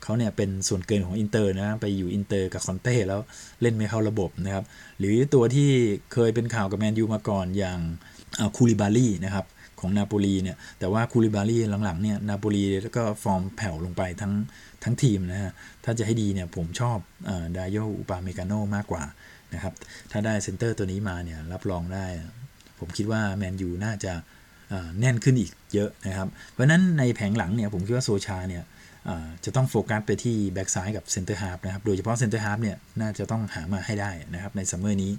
เขาเนี่ยเป็นส่วนเกินของอินเตอร์นะไปอยู่อินเตอร์กับคอนเต้แล้วเล่นไม่เข้าระบบนะครับหรือตัวที่เคยเป็นข่าวกับแมนยูมาก่อนอย่างคูลิบาลีนะครับของนาโปลีเนี่ยแต่ว่าคูลิบาลีหลังๆเนี่ยนาโปลีแล้วก็ฟอร์มแผ่วลงไปทั้งทั้งทีมนะฮะถ้าจะให้ดีเนี่ยผมชอบดายโยอุปาเมกาโนมากกว่า นะครับ ถ้าได้เซนเตอร์ตัวนี้มาเนี่ยรับรองได้ ผมคิดว่าแมนยูน่าจะแน่นขึ้นอีกเยอะนะครับ เพราะนั้นในแผงหลังเนี่ยผมคิดว่าโซชาเนี่ยจะต้องโฟกัสไปที่แบ็กซ้ายกับเซนเตอร์ฮาล์ฟนะครับ โดยเฉพาะเซนเตอร์ฮาล์ฟเนี่ยน่าจะต้องหามาให้ได้นะครับในซัมเมอร์นี้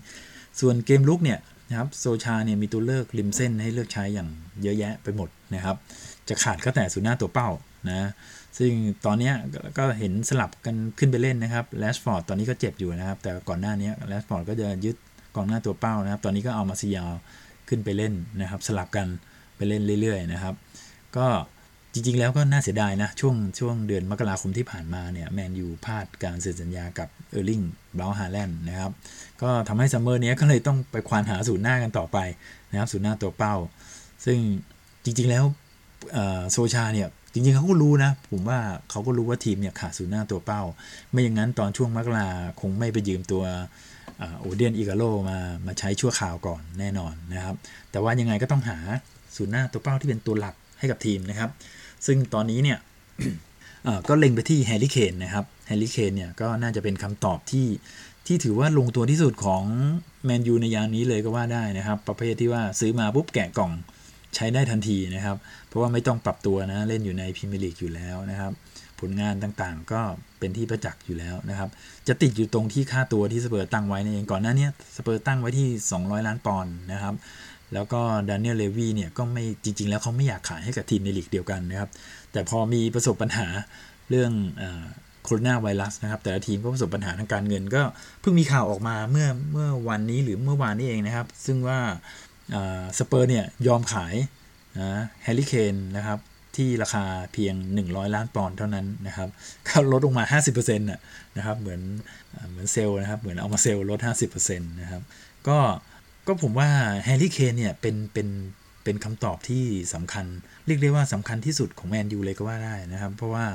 ส่วนเกมรุกเนี่ยนะครับโซชาเนี่ยมีตัวเลือกริมเส้นให้เลือกใช้อย่างเยอะแยะไปหมดนะครับ จะขาดก็แต่ศูนย์หน้าตัวเป้านะ ซึ่งตอนนี้ก็เห็นสลับกันขึ้นไปเล่นนะครับแรชฟอร์ดตอนนี้ก็เจ็บอยู่นะครับ แต่ก่อนหน้านี้แรชฟอร์ดก็จะยึดกองหน้าตัวเป้านะครับ ตอนนี้ก็เอามาร์กซิยาลขึ้นไปเล่นนะครับ สลับกันไปเล่นเรื่อยๆนะครับ ก็จริงๆ แล้วก็น่าเสียดายนะ ช่วงช่วงเดือนมกราคมที่ผ่านมาเนี่ยแมนยูพลาดการเซ็นสัญญากับเออร์ลิงบราวฮาแลนด์นะครับ ก็ทำให้ซัมเมอร์นี้ก็เลยต้องไปควานหาศูนย์หน้ากันต่อไปนะครับศูนย์หน้าตัวเป้า ซึ่งจริงๆแล้วโซชาเนี่ย จริงๆเขาก็รู้นะ ผมว่าเขาก็รู้ว่าทีมเนี่ยขาดศูนย์หน้าตัวเป้า ไม่อย่างนั้นตอนช่วงมกราคงไม่ไปยืมตัวโอเดียนอีกาโลมามาใช้ชั่วคราวก่อนแน่นอนนะครับ แต่ว่ายังไงก็ต้องหาศูนย์หน้าตัวเป้าที่เป็นตัวหลักให้กับทีมนะครับ ซึ่งตอนนี้เนี่ยก็เล็งไปที่แฮร์รี่เคนนะครับแฮร์รี่เคนเนี่ยก็น่าจะเป็นคำตอบที่ที่ถือว่าลงตัวที่สุดของแมนยูในยามนี้เลยก็ว่าได้นะครับ ประเภทที่ว่าซื้อมาปุ๊บแกะกล่อง ใช้ได้ทันทีนะครับ เพราะว่าไม่ต้องปรับตัวนะเล่นอยู่ในพรีเมียร์ลีกอยู่แล้วนะครับ ผลงานต่างๆ ก็เป็นที่ประจักษ์อยู่แล้วนะครับ จะติดอยู่ตรงที่ค่าตัวที่สเปอร์สตั้งไว้นั่นเองก่อนหน้านี้สเปอร์สตั้งไว้ที่ 200 ล้านปอนด์นะครับแล้วก็ดานิเอลเลวีเนี่ยก็ไม่จริง ๆ แล้วเขาไม่อยากขายให้กับทีมในลีกเดียวกันนะครับ แต่พอมีประสบปัญหาเรื่องโคโรนาไวรัสนะครับ แต่ละทีมก็ประสบปัญหาทางการเงิน ก็เพิ่งมีข่าวออกมาเมื่อเมื่อวันนี้หรือเมื่อวานนี้เองนะครับ ซึ่งว่า สเปอร์เนี่ยยอมขายนะแฮร์รี่เคนนะครับที่ราคาเพียง 100 ล้านปอนด์เท่านั้นนะครับก็ลดลงมา 50%นะครับเหมือนเหมือนเซลล์นะครับเหมือนเอามาเซลล์ลด 50%นะครับก็ก็ผมว่าแฮร์รี่เคนเนี่ยเป็นเป็นเป็นคำตอบที่สำคัญ เรียกได้ว่าสำคัญที่สุดของแมนยูเลยก็ว่าได้นะครับ เพราะว่า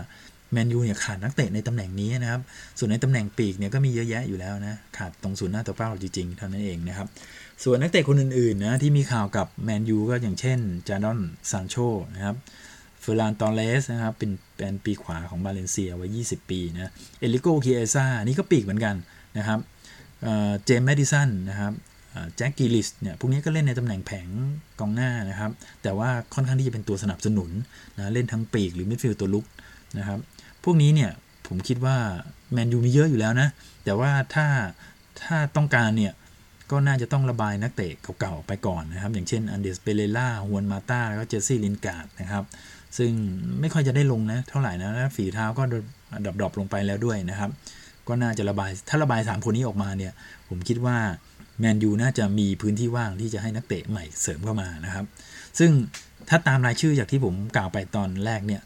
แมนยูเนี่ยขาดนักเตะในตำแหน่งนี้นะครับ ส่วนในตำแหน่งปีกเนี่ยก็มีเยอะแยะอยู่แล้วนะ ขาดตรงศูนย์หน้าตัวเป้าจริงๆเท่านั้นเองนะครับ ส่วนนักเตะคนอื่นๆนะที่มีข่าวกับแมนยูก็อย่างเช่นจาร์ดอนซานโชนะครับเฟร์รานตอร์เรสนะครับเป็นเป็นปีกขวาของบาเลนเซียวัย 20 ปีนะเฟเดริโกเคียซ่านี่ก็ปีกเหมือนกันนะครับเจมส์แมดิสันนะครับแจ็คกรีลิชเนี่ยพวกนี้ก็เล่นในตำแหน่งแผงกองหน้านะครับ แต่ว่าค่อนข้างที่จะเป็นตัวสนับสนุนนะเล่นทั้งปีกหรือมิดฟิลด์ตัวรุกนะครับพวกนี้เนี่ยผมคิดว่าแมนยูมีเยอะอยู่แล้วนะ แต่ว่าถ้าถ้าต้องการเนี่ย ก็น่าจะต้องระบายนักเตะเก่าๆไปก่อนนะครับ อย่างเช่นอันเดรสเปเรร่าฮวนมาต้าแล้วก็เจสซี่ลินการ์ดนะครับ ซึ่งไม่ค่อยจะได้ลงนะเท่าไหร่นะแล้วฝีเท้าก็ดับ drop ลงไปแล้วด้วยนะครับ ก็น่าจะระบายถ้าระบาย 3 คนนี้ออกมาเนี่ย ผมคิดว่าแมนยูน่าจะมีพื้นที่ว่างที่จะให้นักเตะใหม่เสริมเข้ามานะครับ ซึ่งถ้าตามรายชื่อจากที่ผมกล่าวไปตอนแรกเนี่ย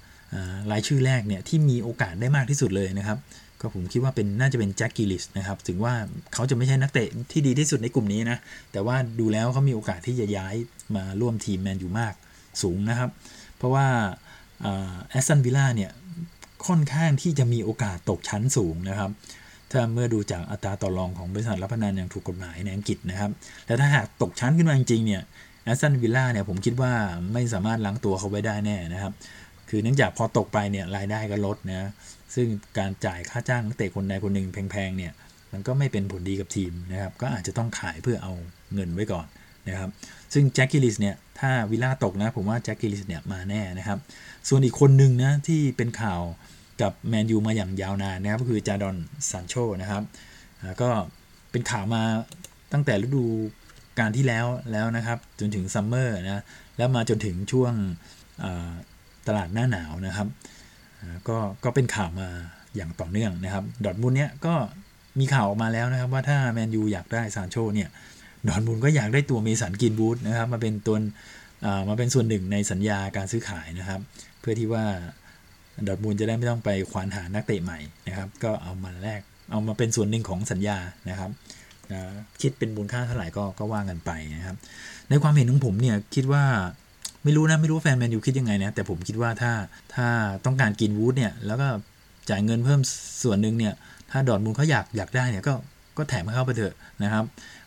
รายชื่อแรกเนี่ยที่มีโอกาสได้มากที่สุดเลยนะครับ ก็ผมคิดว่าเป็นน่าจะเป็นแจ็คกรีลิชนะครับ ถึงว่าเขาจะไม่ใช่นักเตะที่ดีที่สุดในกลุ่มนี้นะ แต่ว่าดูแล้วเขามีโอกาสที่จะย้ายมาร่วมทีมแมนยูมากสูงนะครับ เพราะว่าแอสตันวิลล่าเนี่ย ค่อนข้างที่จะมีโอกาสตกชั้นสูงนะครับ ถ้าเมื่อดูจากอัตราต่อรองของบริษัทรับพนันอย่างถูกกฎหมายในอังกฤษนะครับ แต่ถ้าหากตกชั้นขึ้นมาจริงๆเนี่ยแอสตันวิลล่าเนี่ยผมคิดว่าไม่สามารถล้างตัวเขาไว้ได้แน่นะครับ คือเนื่องจากพอตกไปเนี่ยรายได้ก็ลดนะซึ่งการจ่ายค่าจ้างนักเตะคนใดคนหนึ่งแพงๆเนี่ยมันก็ไม่เป็นผลดีกับทีมนะครับก็อาจจะต้องขายเพื่อเอาเงินไว้ก่อนนะครับซึ่งแจ็คกรีลิชเนี่ยถ้าวิลล่าตกนะผมว่าแจ็คกรีลิชเนี่ยมาแน่นะครับส่วนอีกคนหนึ่งนะที่เป็นข่าวกับแมนยูมาอย่างยาวนานนะครับก็คือจาดอนซานโชนะครับก็เป็นข่าวมาตั้งแต่ฤดูกาลที่แล้วแล้วนะครับจนถึงซัมเมอร์นะแล้วมาจนถึงช่วง ตลาดหน้าหนาวนะครับก็ก็เป็นข่าวมาอย่างต่อเนื่องนะครับ ดอร์ทมุนด์เนี้ยก็มีข่าวออกมาแล้วนะครับ ว่าถ้าแมนยูอยากได้ซานโชเนี่ยดอทมูลก็อยากได้ตัวเมสันกินบูธนะครับมาเป็นตัวมาเป็นส่วนหนึ่งในสัญญาการซื้อขายนะครับ เพื่อที่ว่าดอทมูลจะได้ไม่ต้องไปควานหานักเตะใหม่นะครับ ก็เอามาแลกเอามาเป็นส่วนหนึ่งของสัญญานะครับคิดเป็นมูลค่าเท่าไหร่ก็ก็ว่ากันไปนะครับ ในความเห็นของผมเนี่ยคิดว่า ไม่รู้นะ ไม่รู้แฟนแมนยูคิดยังไงนะ แต่ผมคิดว่าถ้าถ้าต้องการกรีนวู้ดเนี่ย แล้วก็จ่ายเงินเพิ่มส่วนหนึ่งเนี่ย ถ้าดอร์ทมุนด์เขาอยากอยากได้เนี่ยก็ก็แถมเข้าไปเถอะนะครับ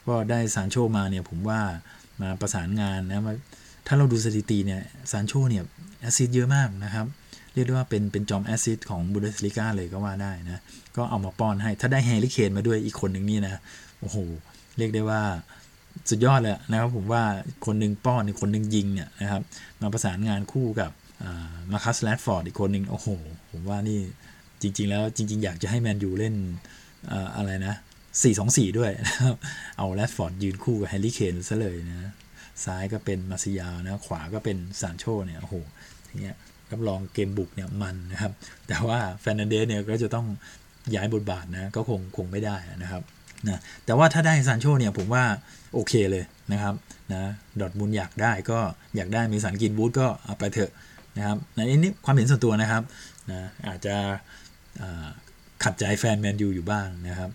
ก็ได้ซานโชมาเนี่ยผมว่ามาประสานงานนะถ้าเราดูสถิติเนี่ยซานโชเนี่ย assist เยอะมากนะครับเรียกได้ว่าเป็นเป็นจอม assist ของบุนเดสลิก้าเลยก็ว่าได้นะ ก็เอามาป้อนให้ถ้าได้แฮร์รี่เคนมาด้วยอีกคนหนึ่งนี่นะ โอ้โห เรียกได้ว่า สุดยอดเลยนะครับผมว่าคนหนึ่งป้อนอีกคนหนึ่งยิงเนี่ยนะครับมาประสานงานคู่กับมาร์คัสแรชฟอร์ดอีกคนหนึ่งโอ้โห ผมว่านี่จริง ๆ แล้วจริง ๆ อยากจะให้แมนยูเล่นอะไรนะ4-2-4 ด้วยนะครับเอาแรดฟอร์ดยืนคู่กับแฮร์รี่เคนซะเลยนะซ้ายก็เป็นมาร์กซิยาลนะขวาก็เป็นซานโชเนี่ยโอ้โหทีเนี้ยรับรองเกมบุกเนี่ยมันนะครับ แต่ว่าแฟร์นานเดสเนี่ยก็จะต้องย้ายบทบาทนะก็คงคงไม่ได้นะครับ นะแต่ว่าถ้าได้ซานโชเนี่ยผมว่าโอเคเลยนะครับนะดอร์ทมุนด์อยากได้ก็อยากได้เมสัน กรีนวู้ดก็เอาไปเถอะนะครับอันนี้ความเห็นส่วนตัวนะครับนะอาจจะขัดใจแฟนแมนยูอยู่บ้างนะครับ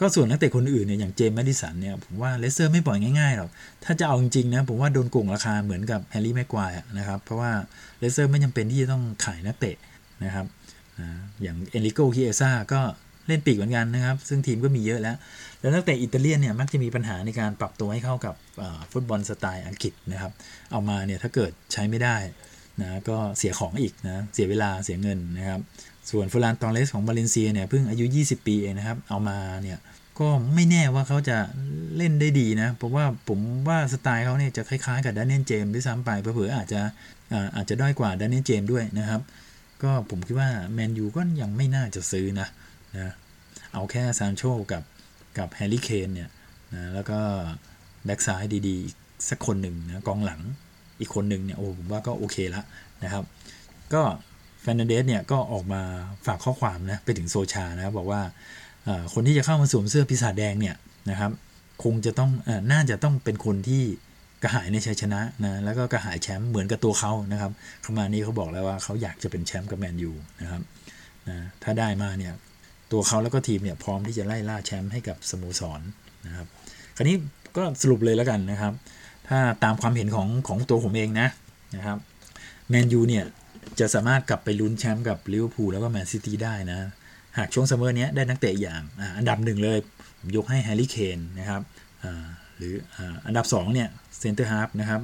ก็ส่วนนักเตะคนอื่นเนี่ยอย่างเจมส์แมดิสันเนี่ยผมว่าเลสเตอร์ไม่ปล่อยง่ายๆหรอก ถ้าจะเอาจริงๆนะผมว่าโดนโกงราคาเหมือนกับแฮร์รี่แม็กไกวร์นะครับ เพราะว่าเลสเตอร์ไม่จำเป็นที่จะต้องขายนักเตะนะครับนะอย่างเฟเดริโก เคียซ่าก็ เล่นปีกเหมือนกันนะครับ ซึ่งทีมก็มีเยอะแล้ว แล้วนักเตะอิตาเลียนเนี่ยมักจะมีปัญหาในการปรับตัวให้เข้ากับฟุตบอลสไตล์อังกฤษนะครับ เอามาเนี่ยถ้าเกิดใช้ไม่ได้นะก็เสียของอีกนะ เสียเวลาเสียเงินนะครับ ส่วนฟูลานตองเลสของบาเลนเซียเนี่ยเพิ่งอายุ 20 ปีเองนะครับ เอามาเนี่ยก็ไม่แน่ว่าเขาจะเล่นได้ดีนะเพราะว่าผมว่าสไตล์เขาเนี่ยจะคล้ายๆกับดานเนนเจมด้วยซ้ำไปเผื่ออาจจะอาจจะด้อยกว่าดานเนนเจมด้วยนะครับ ก็ผมคิดว่าแมนยูก็ยังไม่น่าจะซื้อนะ นะเอาแค่ซานโชกับกับแฮร์รี่เคนเนี่ยนะแล้วก็แบ็กซ้ายดีๆ สักคนหนึ่งนะกองหลังอีกคนหนึ่งเนี่ยโอ้ผมว่าก็โอเคละนะครับ ก็แฟนเดสเนี่ยก็ออกมาฝากข้อความนะไปถึงโซชานะบอกว่าคนที่จะเข้ามาสวมเสื้อพิศาจแดงเนี่ยนะครับคงจะต้องอน่าจะต้องเป็นคนที่กระหายในชัยชนะนะแล้วก็กระหายแชมป์เหมือนกับตัวเขานะครับเขามานี้เขาบอกแล้วว่าเขาอยากจะเป็นแชมป์กับแมนยูนะครับนะถ้าได้มาเนี่ย ตัวเขาแล้วก็ทีมเนี่ยพร้อมที่จะไล่ล่าแชมป์ให้กับสโมสรนะครับ คราวนี้ก็สรุปเลยแล้วกันนะครับ ถ้าตามความเห็นของของตัวผมเองนะนะครับแมนยูเนี่ยจะสามารถกลับไปลุ้นแชมป์กับลิเวอร์พูลแล้วก็แมนซิตี้ได้นะ หากช่วงซัมเมอร์นี้ได้นักเตะอย่างอันดับหนึ่งเลย ผมยกให้แฮร์รี่เคนนะครับหรืออันดับ2เนี่ยเซ็นเตอร์ฮาล์ฟนะครับ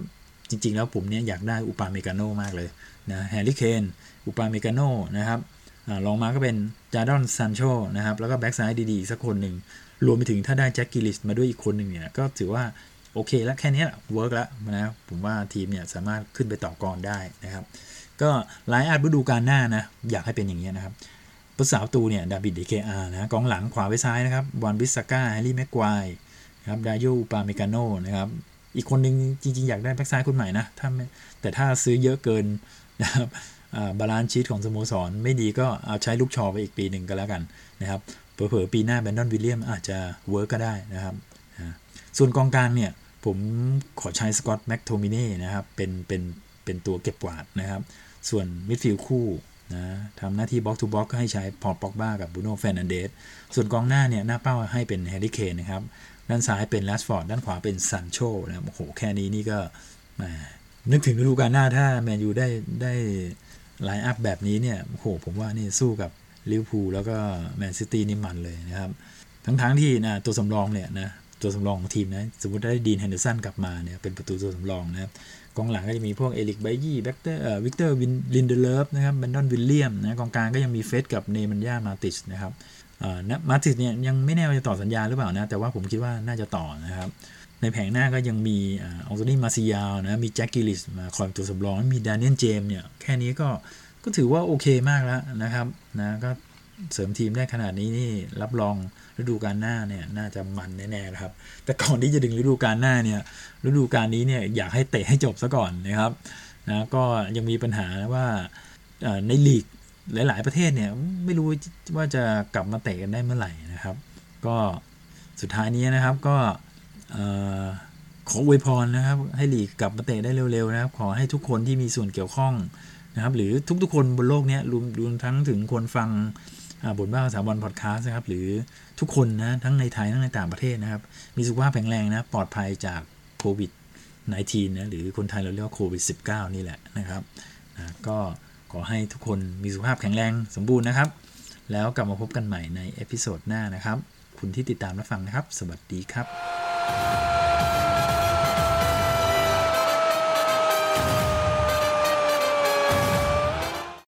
จริงๆแล้วผมเนี่ยอยากได้อุปาเมกาโนมากเลยนะแฮร์รี่เคนอุปาเมกาโนนะครับ รองมาก็เป็นจาร์ดอนซันโชนะครับ แล้วก็แบ็กซ้ายดีๆ สักคนหนึ่ง รวมไปถึงถ้าได้แจ็คกรีลิชมาด้วยอีกคนหนึ่งเนี่ย ก็ถือว่าโอเคแล้วแค่นี้ work แล้วนะผมว่าทีมเนี่ยสามารถขึ้นไปต่อกรได้นะครับ ก็ line up ฤดูกาลหน้านะ อยากให้เป็นอย่างนี้นะครับปุสาวตูเนี่ยดาบิดเดเคอาร์นะกองหลังขวาไปซ้ายนะครับวาน-บิสซาก้าแฮร์รี่แม็กไกวร์ครับดาโย อุปาเมกาโนนะครับอีกคนนึงจริงๆ อยากได้แบ็กซ้ายคนใหม่นะถ้าแต่ถ้าซื้อเยอะเกินนะครับ balance sheet ของสโมสร ไม่ดีก็เอาใช้ลุค ชอว์ไปอีกปีหนึ่งก็แล้วกันนะครับเผลอๆปีหน้าแบรนดอนวิลเลียมส์อาจจะ work ก็ได้นะครับส่วนกองกลางเนี่ย ผมขอใช้สกอตต์ แม็คโทมิเนย์นะครับเป็นเป็นเป็นตัวเก็บกวาดนะครับ ส่วนมิดฟิลด์คู่นะทำหน้าที่ box to box ก็ให้ใช้ปอล ป็อกบ้ากับบรูโน่แฟร์นานเดสส่วนกองหน้าเนี่ยหน้าเป้าให้เป็นแฮร์รี่เคนนะครับด้านซ้ายเป็นแรชฟอร์ดด้านขวาเป็นซานโชนะโอ้โหแค่นี้นี่ก็นึกถึงฤดูกาลหน้าถ้าแมนยูได้ได้ line up แบบนี้เนี่ยโหผมว่านี่สู้กับลิเวอร์พูลแล้วก็แมนซิตี้นี่มันเลยนะครับ ทั้งๆที่นะตัวสำรองเนี่ยนะตัวสำรองของทีมนะสมมติได้ดีน เฮนเดอร์สันกลับมาเนี่ยเป็นประตูตัวสำรองนะครับกองหลังก็จะมีพวกเอริกไบยี่แบ็กเตอร์เอ่อวิกเตอร์วินลินเดเลฟนะครับแบรนดอนวิลเลียมส์นะกองกลางก็ยังมีเฟร็ดกับเนมันย่ามาติชนะครับอ่านะมาติชเนี่ยยังไม่แน่ว่าจะต่อสัญญาหรือเปล่านะแต่ว่าผมคิดว่าน่าจะต่อนะครับ ในแผงหน้าก็ยังมีอองโตนี่มาซิยาลนะ มีแจ็คกิลิสมาคอยตัวสำรอง มีดานิเอลเจมเนี่ย แค่นี้ก็ก็ถือว่าโอเคมากแล้วนะครับนะก็เสริมทีมได้ขนาดนี้นี่รับรองฤดูกาลหน้าเนี่ยน่าจะมันแน่ๆนะครับ แต่ก่อนที่จะถึงฤดูกาลหน้าเนี่ยฤดูกาลนี้เนี่ยอยากให้เตะให้จบซะก่อนนะครับนะก็ยังมีปัญหาว่าในลีกหลาย ๆ ประเทศเนี่ยไม่รู้ว่าจะกลับมาเตะกันได้เมื่อไหร่นะครับ ก็สุดท้ายนี้นะครับก็ ขออวยพรนะครับ ให้ลีกกลับมาเตะได้เร็วๆนะครับ ขอให้ทุกคนที่มีส่วนเกี่ยวข้องนะครับ หรือทุกๆคนบนโลกนี้รวมรวมทั้งถึงคนฟังบทบ้าภาษาบอลพอดคาสต์นะครับ หรือทุกคนนะทั้งในไทยทั้งในต่างประเทศนะครับ มีสุขภาพแข็งแรงนะ ปลอดภัยจากโควิด 19 นะหรือคนไทยเราเรียกว่าโควิด -19 นี่แหละนะครับนะก็ขอให้ทุกคนมีสุขภาพแข็งแรงสมบูรณ์นะครับ แล้วกลับมาพบกันใหม่ใน episode หน้านะครับ คุณที่ติดตามรับฟังนะครับ สวัสดีครับ Goal!